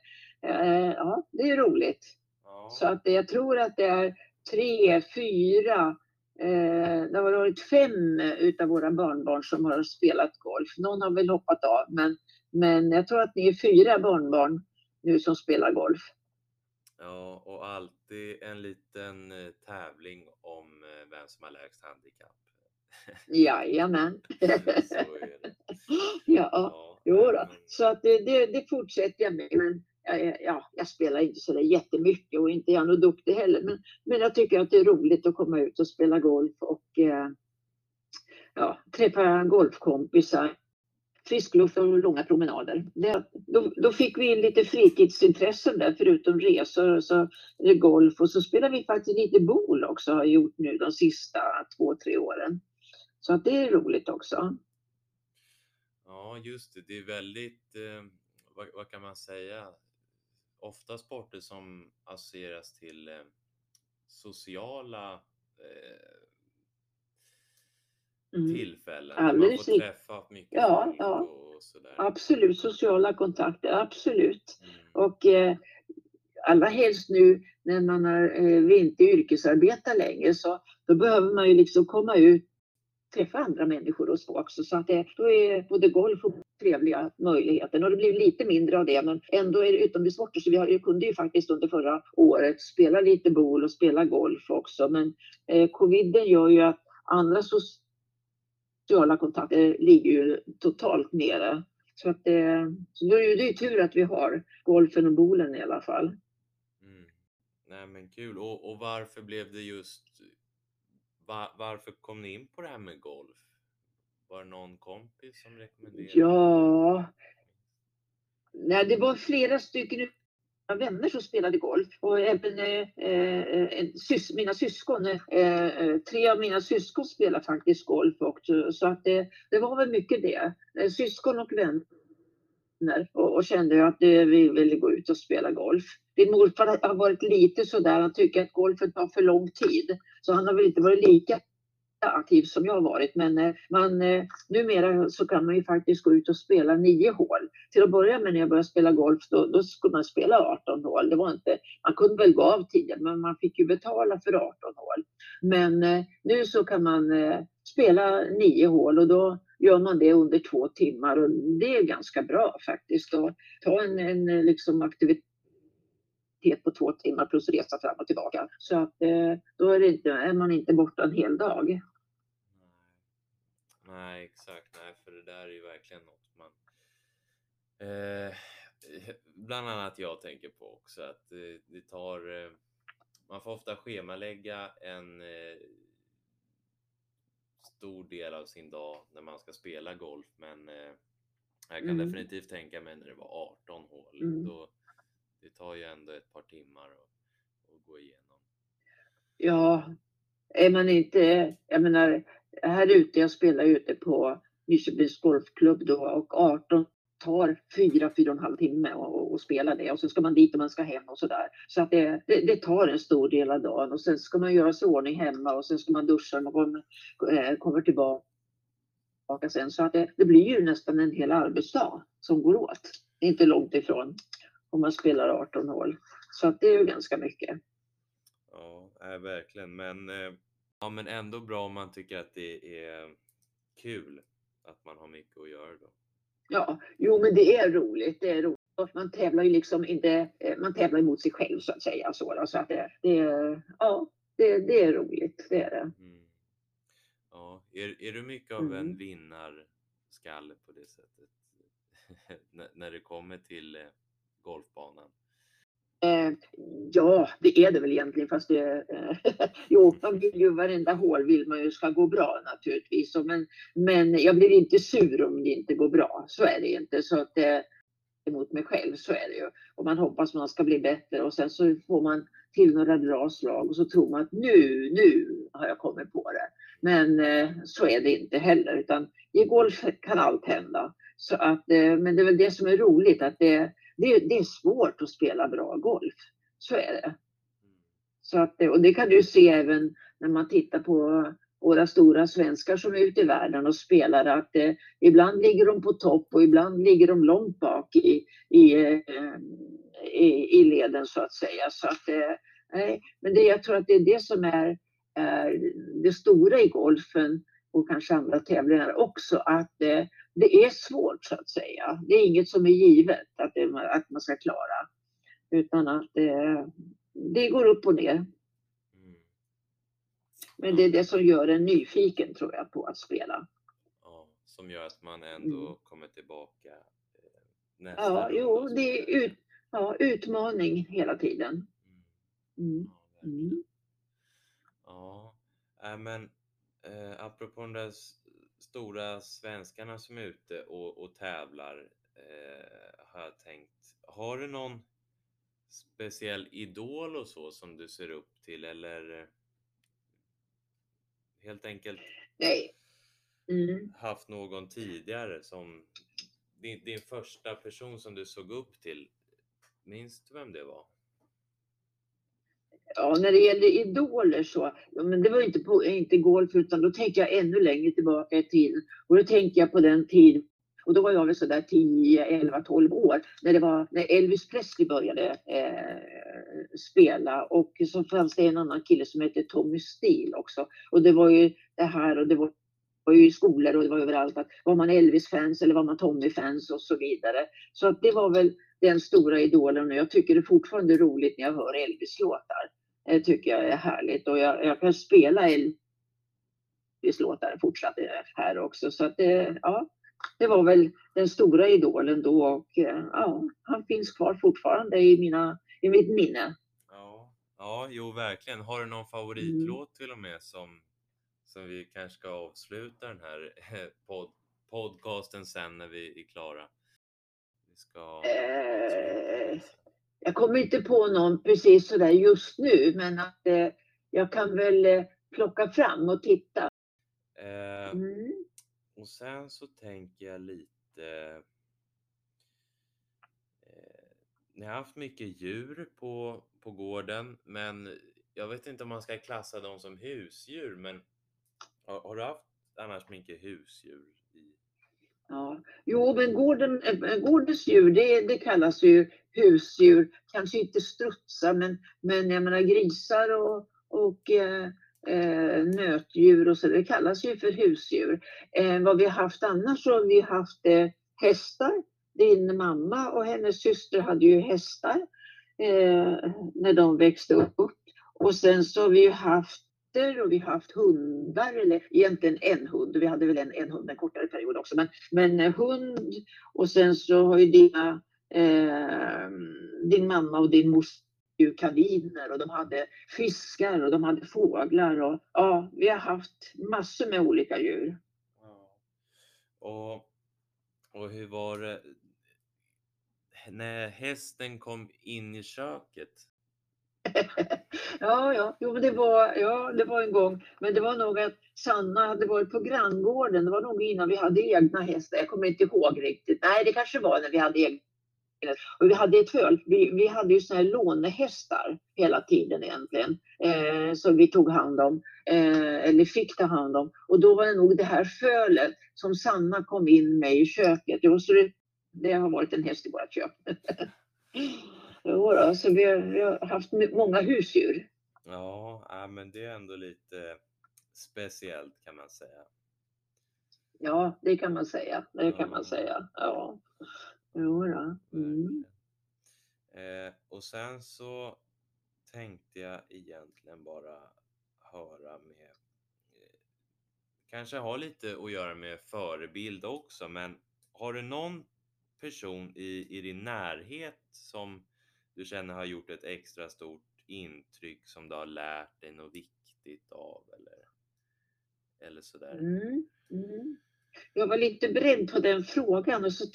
eh, ja, det är roligt. Ja. Så att jag tror att det är tre, fyra, eh, det har varit fem utav våra barnbarn som har spelat golf. Någon har väl hoppat av men, men jag tror att ni är fyra barnbarn nu som spelar golf. Ja, och alltid en liten eh, tävling om eh, vem som har lägst handikapp. Jajamän. Så är det. Ja, ja jo då. Så att det, det, det fortsätter jag med. Men ja, jag spelar inte så där jättemycket och inte är jag något duktig heller. Men, men jag tycker att det är roligt att komma ut och spela golf och eh, ja, träffa golfkompisar. Frisk luft och långa promenader. Det, då, då, fick vi in lite fritidsintressen där förutom resor och så golf och så spelar vi faktiskt lite bol också har gjort nu de sista två, tre åren. Så att det är roligt också. Ja, just det. Det är väldigt, eh, vad, vad, kan man säga, ofta sporter som associeras till eh, sociala eh, mm. tillfällen. Alldeles man får träffa mycket ja, ja. och sådär. Absolut, sociala kontakter, absolut. Mm. Och eh, allra helst nu när man är, eh, inte yrkesarbetar längre så då behöver man ju liksom komma ut träffa andra människor och så också. Så att det, då är både golf och trevliga möjligheter. Och det blev lite mindre av det, men ändå är det utomhussporter. Så vi har, kunde ju faktiskt under förra året spela lite boll och spela golf också. Men eh, coviden gör ju att andra sociala kontakter ligger ju totalt nere. Så, att, eh, så då är det ju tur att vi har golfen och bolen i alla fall. Mm. Nej men kul. Och, och varför blev det just var, varför kom ni in på det här med golf? Var det någon kompis som rekommenderade? Ja, Nej, det var flera stycken vänner som spelade golf och även eh, eh en, sys mina syskon, eh, eh, tre av mina syskon spelar faktiskt golf också så att det, det var väl mycket det. Eh, syskon och vänner och, och kände att vi ville gå ut och spela golf. Din morfar har varit lite sådär, han tycker att golfen tar för lång tid. Så han har väl inte varit lika aktiv som jag har varit. Men eh, man, eh, numera så kan man ju faktiskt gå ut och spela nio hål. Till att börja med när jag började spela golf då, då skulle man spela 18 hål. Det var inte, man kunde väl gå av tiden, men man fick ju betala för 18 hål. Men eh, nu så kan man spela nio hål och då gör man det under två timmar och det är ganska bra faktiskt. Att ta en, en liksom aktivitet på två timmar plus resa fram och tillbaka. Så att då är, inte, är, man inte borta en hel dag. Nej. Exakt. Nej, för det där är ju verkligen något man eh, bland annat jag tänker på också att det, det tar eh, man får ofta schemalägga en eh, stor del av sin dag när man ska spela golf men eh, jag kan mm. definitivt tänka mig när det var 18 hål. Mm. Då, det tar ju ändå ett par timmar att, att gå igenom. Ja, är man inte, jag menar här ute, jag spelar ute på Nyköpings Golfklubb då och 18 tar fyra, fyra och en halv timme och, och spela det och sen ska man dit och man ska hem och sådär. Så att det, det, det, tar en stor del av dagen och sen ska man göra sig ordning hemma och sen ska man duscha när man kommer, eh, kommer tillbaka sen. Så att det, det blir ju nästan en hel arbetsdag som går åt. Inte långt ifrån om man spelar 18 hål. Så att det är ju ganska mycket. Ja, verkligen. Men, eh, ja, men ändå bra om man tycker att det är kul att man har mycket att göra då. Ja, jo men det är roligt. Det är roligt. Man tävlar ju liksom inte, eh, man tävlar mot sig själv så att säga. Så, så att det, det, ja, det, det är roligt, det är det. Mm. Ja, är, är du mycket av en mm. vinnarskalle på det sättet? när det kommer till eh, golfbanan? Eh, ja, det är det väl egentligen fast det, eh, jo, man vill ju varenda hål vill man ju ska gå bra naturligtvis. Men, men jag blir inte sur om det inte går bra. Så är det inte. Så att det, emot mig själv, så är det ju. Och man hoppas man ska bli bättre och sen så får man till några bra slag och så tror man att nu, nu har jag kommit på det. Men eh, så är det inte heller utan i golf kan allt hända. Så att, eh, men det är väl det som är roligt att det det, det är svårt att spela bra golf. Så är det. Så att, och det kan du se även när man tittar på våra stora svenskar som är ute i världen och spelar att eh, ibland ligger de på topp och ibland ligger de långt bak i, i, eh, i, i leden så att säga. Så att, eh, men det, jag tror att det är det som är, är det stora i golfen och kanske andra tävlingar också, att eh, det är svårt så att säga. Det är inget som är givet att, det, att man ska klara. Utan att det, det går upp och ner. Mm. Men det är det som gör en nyfiken tror jag på att spela. Ja, som gör att man ändå mm. kommer tillbaka eh, nästa Ja, jo, det är ut, ja, utmaning hela tiden. Mm. mm. Ja, mm. men eh, apropå den där stora svenskarna som är ute och, och tävlar eh, har jag tänkt. Har du någon speciell idol och så som du ser upp till eller helt enkelt Nej. Mm. haft någon tidigare som din, din första person som du såg upp till? Minns du vem det var? Ja, när det gäller idoler så, ja, men det var inte, på, inte golf utan då tänker jag ännu längre tillbaka i tiden. Och då tänker jag på den tid, och då var jag väl sådär 10, 11, 12 år, när, det var, när Elvis Presley började eh, spela och så fanns det en annan kille som hette Tommy Steele också. Och det var ju det här och det var var ju i skolor och det var överallt att var man Elvis-fans eller var man Tommy-fans och så vidare. Så att det var väl den stora idolen och jag tycker det är fortfarande roligt när jag hör Elvis-låtar. Det tycker jag är härligt och jag, jag kan spela Elvis-låtar fortsatt här också. Så att det, ja, det var väl den stora idolen då och ja, han finns kvar fortfarande i, mina, i mitt minne. Ja, ja jo verkligen. Har du någon favoritlåt mm. till och med som, som vi kanske ska avsluta den här pod, podcasten sen när vi är klara? Vi ska... Eh, jag kommer inte på någon precis sådär just nu, men att eh, jag kan väl eh, plocka fram och titta. Eh, mm. Och sen så tänker jag lite... Eh, ni har haft mycket djur på, på gården, men jag vet inte om man ska klassa dem som husdjur, men har, har du haft annars mycket husdjur? Ja. Jo, men gården, eh, eh, gårdens djur, det, det kallas ju husdjur. Kanske inte strutsar, men, men jag menar grisar och, och eh, eh, nötdjur och så, det kallas ju för husdjur. Eh, vad vi har haft annars så har vi haft eh, hästar. Din mamma och hennes syster hade ju hästar eh, när de växte upp. Och sen så har vi ju haft katter och vi har haft hundar, eller egentligen en hund. Vi hade väl en, en hund en kortare period också. Men, men eh, hund och sen så har ju dina, eh, din mamma och din mor kaniner och de hade fiskar och de hade fåglar. Och, ja, vi har haft massor med olika djur. Ja. Och, och hur var det när hästen kom in i köket? Ja, ja, jo, men det var, ja, det var en gång. Men det var nog att Sanna hade varit på granngården. Det var nog innan vi hade egna hästar. Jag kommer inte ihåg riktigt. Nej, det kanske var när vi hade egna och vi hade ett föl. Vi, vi hade ju såna här lånehästar hela tiden egentligen. Eh, som vi tog hand om. Eh, eller fick ta hand om. Och då var det nog det här fölet som Sanna kom in med i köket. Jo, så det, det har varit en häst i vårt kök. jo, då, så vi har, vi har haft många husdjur. Ja, men det är ändå lite speciellt kan man säga. Ja, det kan man säga. Det kan man säga. Ja. Jo då. Mm. Eh, och sen så tänkte jag egentligen bara höra med, eh, kanske har lite att göra med förebild också, men har du någon person i, i din närhet som du känner har gjort ett extra stort intryck som du har lärt dig något viktigt av eller, eller sådär? Mm. Mm. Jag var lite beredd på den frågan och så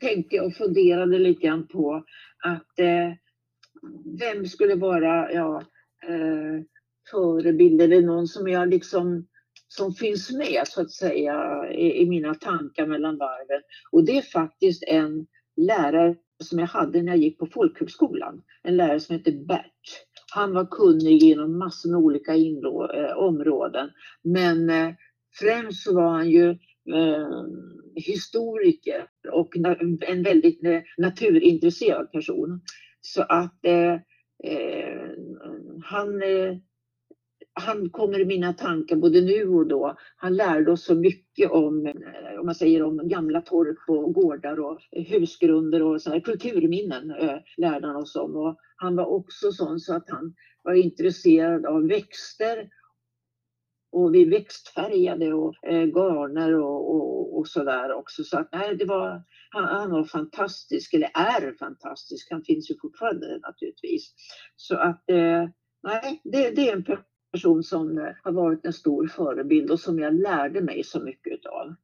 tänkte jag och funderade lite grann på att eh, vem skulle vara ja, eh, förebild eller någon som jag liksom som finns med så att säga i, i, mina tankar mellan varven. Och det är faktiskt en lärare som jag hade när jag gick på folkhögskolan. En lärare som hette Bert. Han var kunnig inom massor med olika eh, områden. Men eh, främst så var han ju eh, historiker och en väldigt eh, naturintresserad person. Så att eh, eh, han, eh, han kommer i mina tankar både nu och då. Han lärde oss så mycket om, eh, om man säger om gamla torp och gårdar och husgrunder och sådana kulturminnen eh, lärde han oss om. Och han var också sån så att han var intresserad av växter och vi växtfärgade och eh, garner och, och, och sådär också. Så att, nej, det var, han, han, var fantastisk, eller är fantastisk. Han finns ju fortfarande naturligtvis. Så att eh, nej, det, det, är en person som eh, har varit en stor förebild och som jag lärde mig så mycket utav.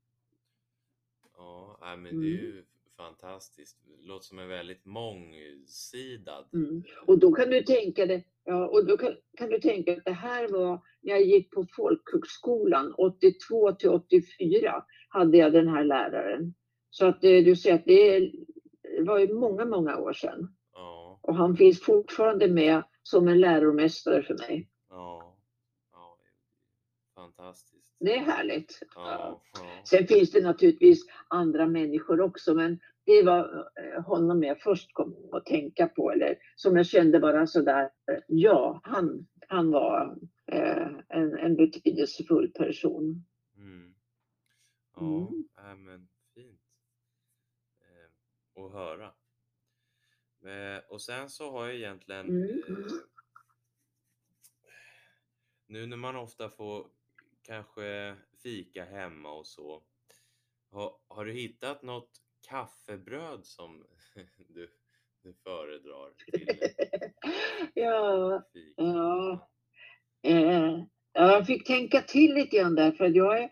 Ja, men det är ju mm. fantastiskt. Det låter som en väldigt mångsidad. Mm. Och då kan du tänka dig Ja, och då kan, kan, du tänka att det här var när jag gick på folkhögskolan 82 till 84 hade jag den här läraren. Så att eh, du ser att det var ju många, många år sedan. Ja. Och han finns fortfarande med som en läromästare för mig. Fantastiskt. Det är härligt. Ja, ja. Sen finns det naturligtvis andra människor också, men det var eh, honom jag först kom att tänka på, eller som jag kände bara sådär, ja, han, han var eh, en, en betydelsefull person. Mm. Ja, mm. men fint eh, att höra. Eh, och sen så har jag egentligen mm. eh, nu när man ofta får kanske fika hemma och så. Har, har du hittat något kaffebröd som du, du föredrar? Till ja, ja. Eh, jag fick tänka till lite grann där för jag är,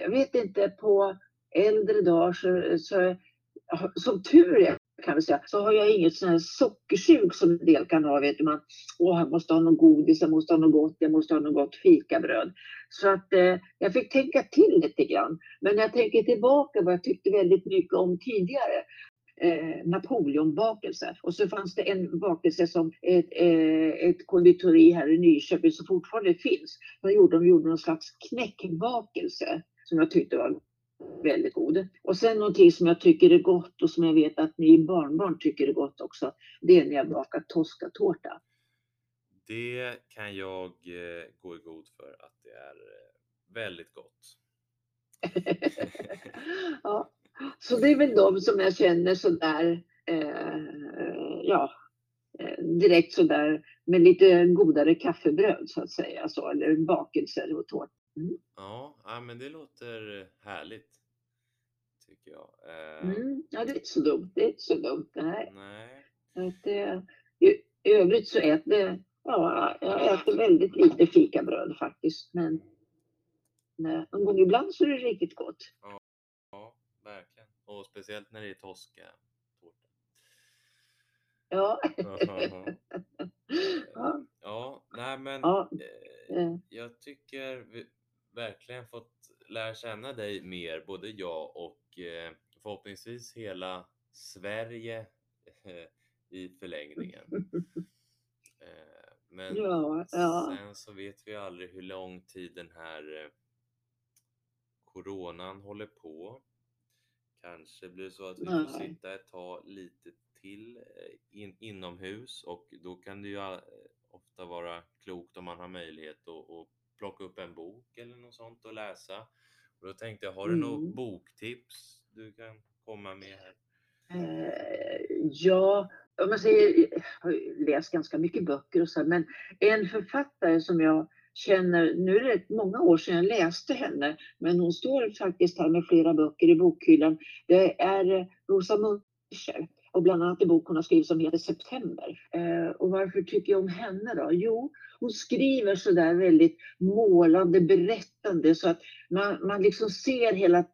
jag vet inte, på äldre dagar så, så som tur är kan vi säga, så har jag inget sån här sockersug som en del kan ha. Vet man, åh, jag måste ha något godis, jag måste ha något gott, jag måste ha något gott fikabröd. Så att eh, jag fick tänka till lite grann. Men när jag tänker tillbaka vad jag tyckte väldigt mycket om tidigare, eh, Napoleonbakelse. Och så fanns det en bakelse som ett, eh, ett konditori här i Nyköping som fortfarande finns. De gjorde, de gjorde någon slags knäckbakelse som jag tyckte var väldigt god. Och sen någonting som jag tycker är gott och som jag vet att ni barnbarn tycker är gott också. Det är när jag bakar toskatårta. Det kan jag eh, gå i god för att det är eh, väldigt gott. ja, så det är väl de som jag känner sådär, eh, ja, eh, direkt sådär med lite godare kaffebröd så att säga, så, eller bakelser och tårta. Mm. Ja, men det låter härligt. Tycker jag. Eh, mm, ja, det är inte så dumt. Det är inte så dumt. Nej. Nej. Att det, i, I övrigt så äter ja, jag äter väldigt lite fikabröd faktiskt. Men nej, någon gång ibland så är det riktigt gott. Ja, ja verkligen. Och speciellt när det är toska. Ja. ja. äh, men Ja, eh, eh, jag tycker vi verkligen fått lära känna dig mer, både jag och eh, förhoppningsvis hela Sverige eh, i förlängningen. Eh, men ja, ja. sen så vet vi aldrig hur lång tid den här coronan håller på. Kanske blir det så att vi får sitta ett tag lite till in, inomhus och då kan det ju ofta vara klokt om man har möjlighet att, att plocka upp en bok eller något sånt och läsa. Och då tänkte jag, har du något Mm. boktips du kan komma med här? Eh, ja, om man säger, jag har läst ganska mycket böcker och så, men en författare som jag känner, nu är det rätt många år sedan jag läste henne, men hon står faktiskt här med flera böcker i bokhyllan. Det är eh, Rosa Muncher och bland annat en bok hon har skrivit som heter September. Eh, och varför tycker jag om henne då? Jo, hon skriver så där väldigt målande, berättande så att man, man liksom ser hela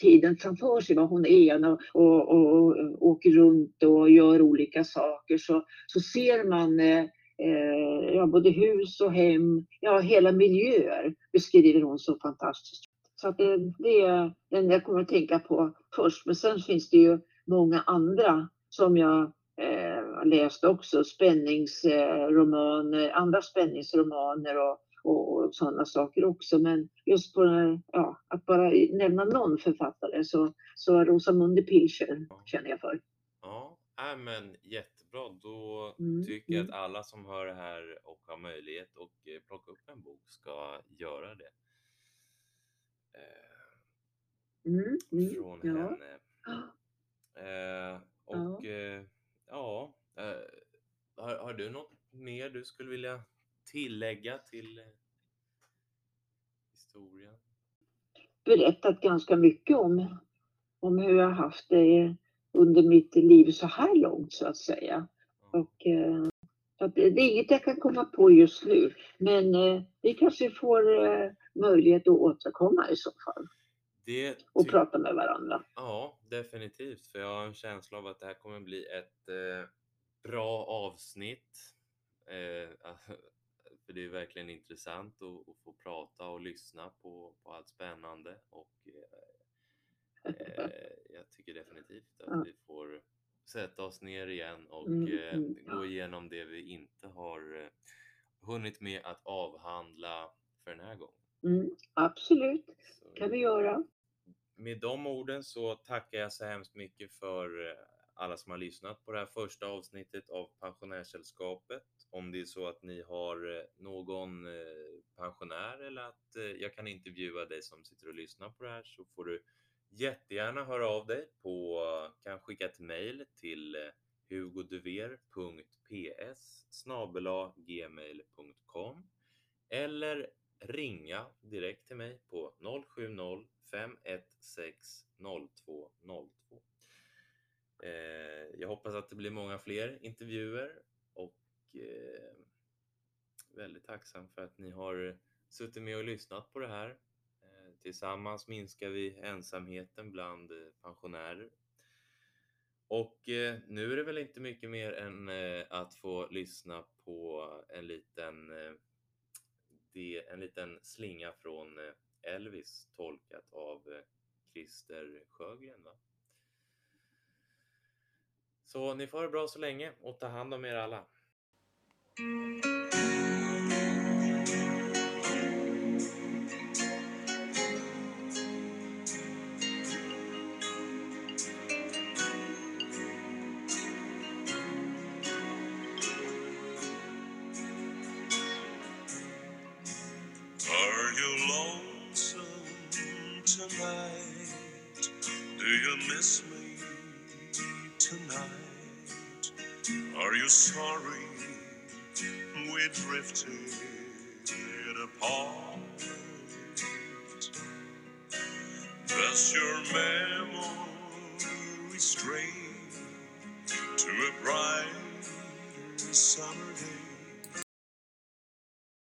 tiden framför sig vad hon är och, och, och, och åker runt och gör olika saker så, så ser man eh, eh, ja, både hus och hem, ja hela miljöer beskriver hon så fantastiskt. Så att det, det är den jag kommer att tänka på först. Men sen finns det ju många andra som jag eh, läst också, spänningsromaner, andra spänningsromaner och, och, och sådana saker också. Men just på ja, att bara nämna någon författare så, så Rosamunde Pilcher känner jag för. Ja, äh, men jättebra. Då Mm, tycker jag mm. att alla som hör det här och har möjlighet att eh, plocka upp en bok ska göra det. Eh, Mm, mm, från ja. Eh, och eh, ja, eh, har, har du något mer du skulle vilja tillägga till eh, historien? berättat ganska mycket om, om hur jag haft det under mitt liv så här långt så att säga. Ja. Och, eh, det är inget jag kan komma på just nu. Men eh, vi kanske får eh, möjlighet att återkomma i så fall Det och prata med varandra. Ja, definitivt. För jag har en känsla av att det här kommer bli ett eh, bra avsnitt. Eh, för det är verkligen intressant att, att få prata och lyssna på, på allt spännande. Och eh, eh, jag tycker definitivt att Ja. vi får sätta oss ner igen och Mm, eh, mm, gå igenom det vi inte har eh, hunnit med att avhandla för den här gången. Mm, absolut, kan vi göra med de orden så tackar jag så hemskt mycket för eh, alla som har lyssnat på det här första avsnittet av Pensionärssällskapet. Om det är så att ni har eh, någon eh, pensionär eller att jag kan intervjua dig som sitter och lyssnar på det här så får du jättegärna höra av dig på, kan skicka ett mejl till hugoduver.ps gmail.com eller ringa direkt till mig på 070 516 0202. Eh, jag hoppas att det blir många fler intervjuer och eh, väldigt tacksam för att ni har suttit med och lyssnat på det här. Eh, tillsammans minskar vi ensamheten bland pensionärer. Och eh, nu är det väl inte mycket mer än eh, att få lyssna på en liten eh, eh, det, en liten slinga från eh, Elvis tolkat av eh, Christer Sjögren. Va? Så ni får ha det bra så länge och ta hand om er alla. Drifted apart?